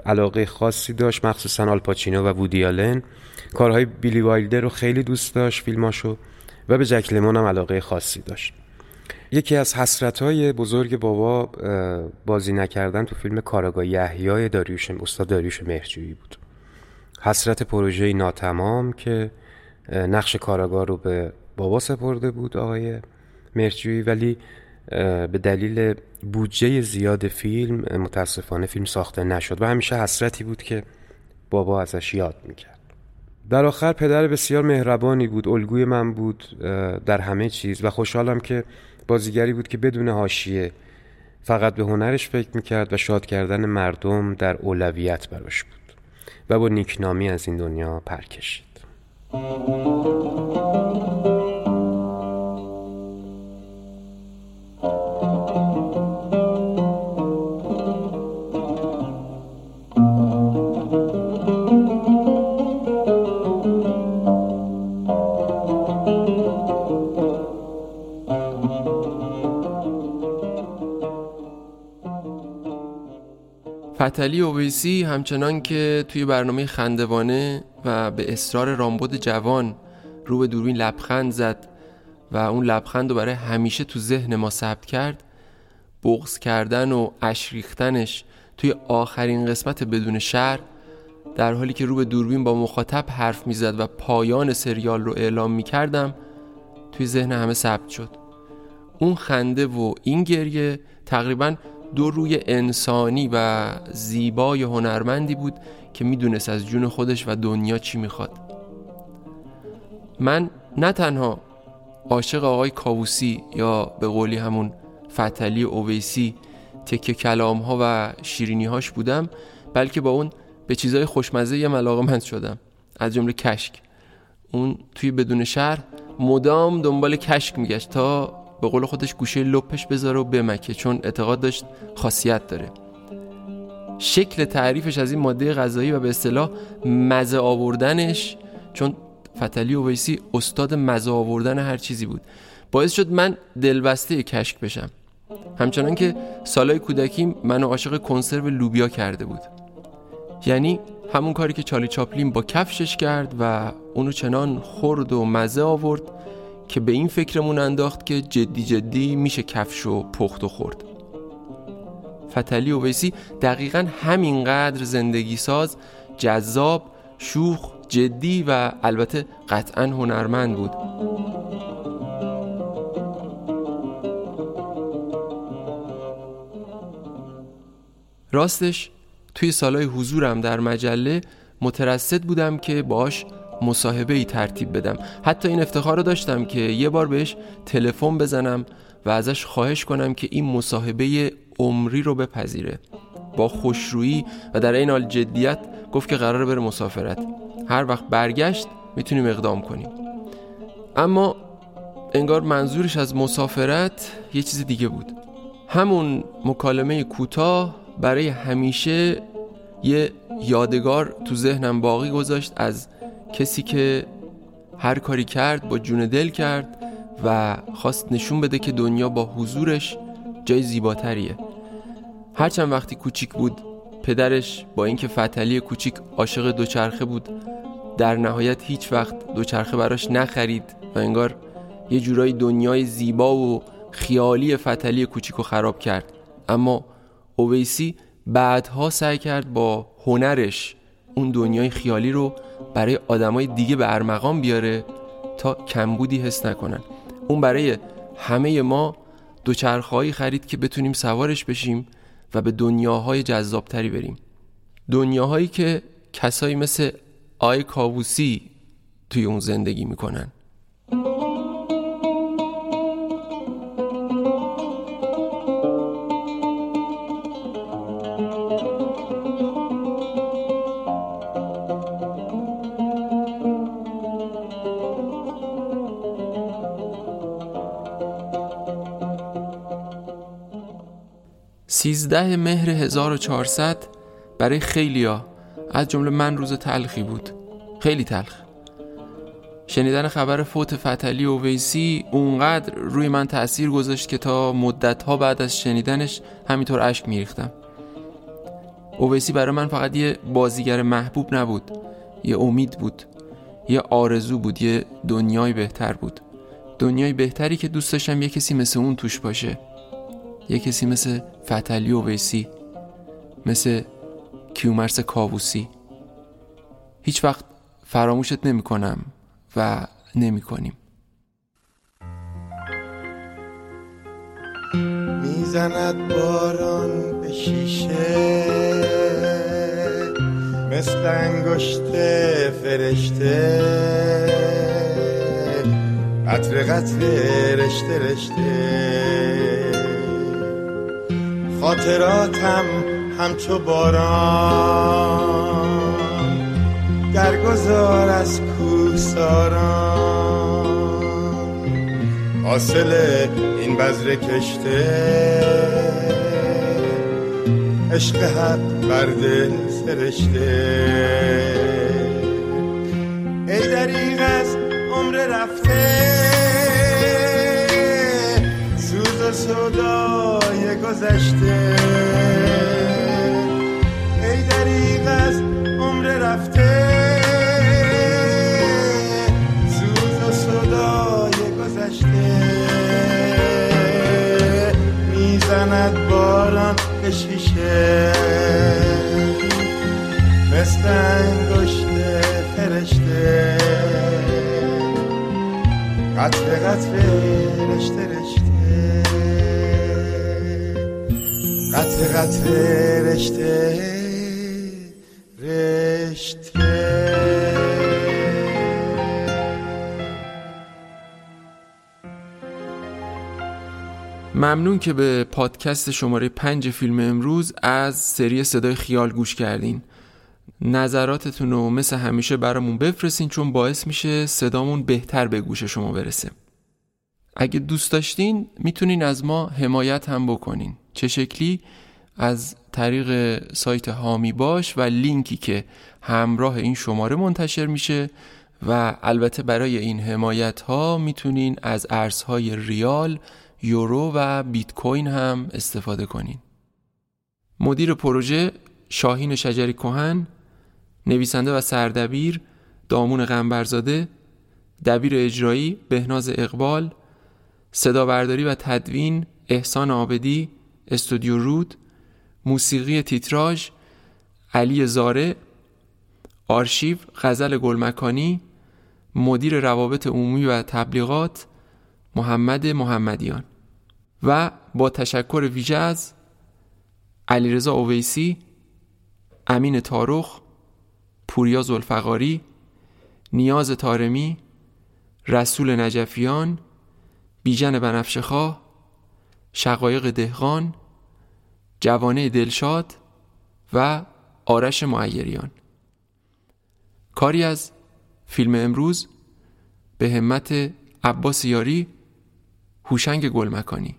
علاقه خاصی داشت مخصوصا آلپاچینو و وودی آلن. کارهای بیلی وایلدر رو خیلی دوست داشت فیلماشو و به جک لیمون هم علاقه خاصی داشت. یکی از حسرتهای بزرگ بابا بازی نکردن تو فیلم کاراگاه یحیای داریوش استاد داریوش مهرجویی بود. حسرت پروژه ناتمام که نقش کاراگاه رو به بابا سپرده بود آقای مرجویی ولی به دلیل بودجه زیاد فیلم متاسفانه فیلم ساخته نشد و همیشه حسرتی بود که بابا ازش یاد می‌کرد. در آخر پدر بسیار مهربانی بود الگوی من بود در همه چیز و خوشحالم که بازیگری بود که بدون حاشیه فقط به هنرش فکر می‌کرد و شاد کردن مردم در اولویت براش بود. و با نیکنامی از این دنیا پر فتلی اویسی همچنان که توی برنامه خندوانه و به اصرار رامبد جوان رو به دوربین لبخند زد و اون لبخند رو برای همیشه تو ذهن ما ثبت کرد بغض کردن و اشریختنش توی آخرین قسمت بدون شهر در حالی که رو به دوربین با مخاطب حرف می‌زد و پایان سریال رو اعلام می‌کردم توی ذهن همه ثبت شد. اون خنده و این گریه تقریبا دو روی انسانی و زیبای هنرمندی بود که می‌دونست از جون خودش و دنیا چی می‌خواد. من نه تنها عاشق آقای کاووسی یا به قولی همون فتلی اویسی تکه کلام ها و شیرینی هاش بودم بلکه با اون به چیزای خوشمزه یه ملاقه من شدم. از جمله کشک. اون توی بدون شهر مدام دنبال کشک میگشت تا به قول خودش گوشه لپش بذاره و بمکه چون اعتقاد داشت خاصیت داره. شکل تعریفش از این ماده غذایی و به اصطلاح مزه آوردنش چون فتلی و ویسی استاد مزه آوردن هر چیزی بود باعث شد من دلبسته کشک بشم. همچنان که سالای کودکیم منو عاشق کنسرو لوبیا کرده بود. یعنی همون کاری که چالی چاپلین با کفشش کرد و اونو چنان خورد و مزه آورد که به این فکرمون انداخت که جدی جدی میشه کفش و پخت و خورد. فتلی و ویسی دقیقا همینقدر زندگی ساز جذاب شوخ جدی و البته قطعا هنرمند بود. راستش توی سالهای حضورم در مجله مترصد بودم که باش مصاحبه ای ترتیب بدم. حتی این افتخار رو داشتم که یه بار بهش تلفن بزنم و ازش خواهش کنم که این مصاحبه عمری رو بپذیره. با خوشرویی و در این حال جدیت گفت که قراره بره مسافرت. هر وقت برگشت می‌تونیم اقدام کنیم. اما انگار منظورش از مسافرت یه چیز دیگه بود. همون مکالمه کوتاه برای همیشه یه یادگار تو ذهنم باقی گذاشت از کسی که هر کاری کرد با جون دل کرد و خواست نشون بده که دنیا با حضورش جای زیباتریه. هرچند وقتی کوچیک بود پدرش با اینکه فتلی کوچیک عاشق دوچرخه بود در نهایت هیچ وقت دوچرخه براش نخرید و انگار یه جورایی دنیای زیبا و خیالی فتلی کوچیک رو خراب کرد. اما اویسی بعدها سعی کرد با هنرش اون دنیای خیالی رو برای آدمای دیگه به ارمغان بیاره تا کمبودی حس نکنن. اون برای همه ما دوچرخهایی خرید که بتونیم سوارش بشیم و به دنیاهای جذابتری بریم. دنیاهایی که کسایی مثل آی کاووسی توی اون زندگی می‌کنن. سیزده مهر 1400 برای خیلیا از جمله من روز تلخی بود. خیلی تلخ. شنیدن خبر فوت فتلی و ویسی اونقدر روی من تأثیر گذاشت که تا مدت ها بعد از شنیدنش همینطور اشک میریختم. اویسی برای من فقط یه بازیگر محبوب نبود یه امید بود یه آرزو بود یه دنیای بهتر بود. دنیای بهتری که دوست داشتم یه کسی مثل اون توش باشه. یه کسی مثل فتلی ویسی مثل کیومرس کاووسی. هیچ وقت فراموشت نمی کنم و نمی کنیم می‌زند باران به شیشه مثل انگشت فرشته. قطر قطر رشته رشته. خاطراتم همچو باران درگذار از کوساران حاصل این بذر کشته عشق حق بر دل سرشته. ای دریغ از عمر رفته سودای گذشته. ای دریغ از عمر رفته. سوز و صدای گذشته. می‌زند باران به شیشه. مثل انگشت فرشته. قطر قطر رشته رشته. قطر رشته. ممنون که به پادکست شماره پنج فیلم امروز از سری صدای خیال گوش کردین. نظراتتون رو مثل همیشه برامون بفرستین چون باعث میشه صدامون بهتر به گوش شما برسه. اگه دوست داشتین می‌تونین از ما حمایت هم بکنین. چه شکلی؟ از طریق سایت هامی باش و لینکی که همراه این شماره منتشر میشه و البته برای این حمایت ها می‌تونین از ارزهای ریال یورو و بیت کوین هم استفاده کنین. مدیر پروژه شاهین شجری کهن نویسنده و سردبیر دامون غنبرزاده دبیر اجرایی بهناز اقبال صدابرداری و تدوین احسان آبدی استودیو رود موسیقی تیتراژ علی زاره آرشیو غزل گلمکانی مدیر روابط عمومی و تبلیغات محمد محمدیان. و با تشکر ویژه از علیرضا اویسی امین تارخ پوریا زلفقاری نیاز تارمی رسول نجفیان بیژن بنفشخواه شقایق دهقان جوانه دلشاد و آرش معیریان. کاری از فیلم امروز به همت عباس یاری هوشنگ گلمکانی.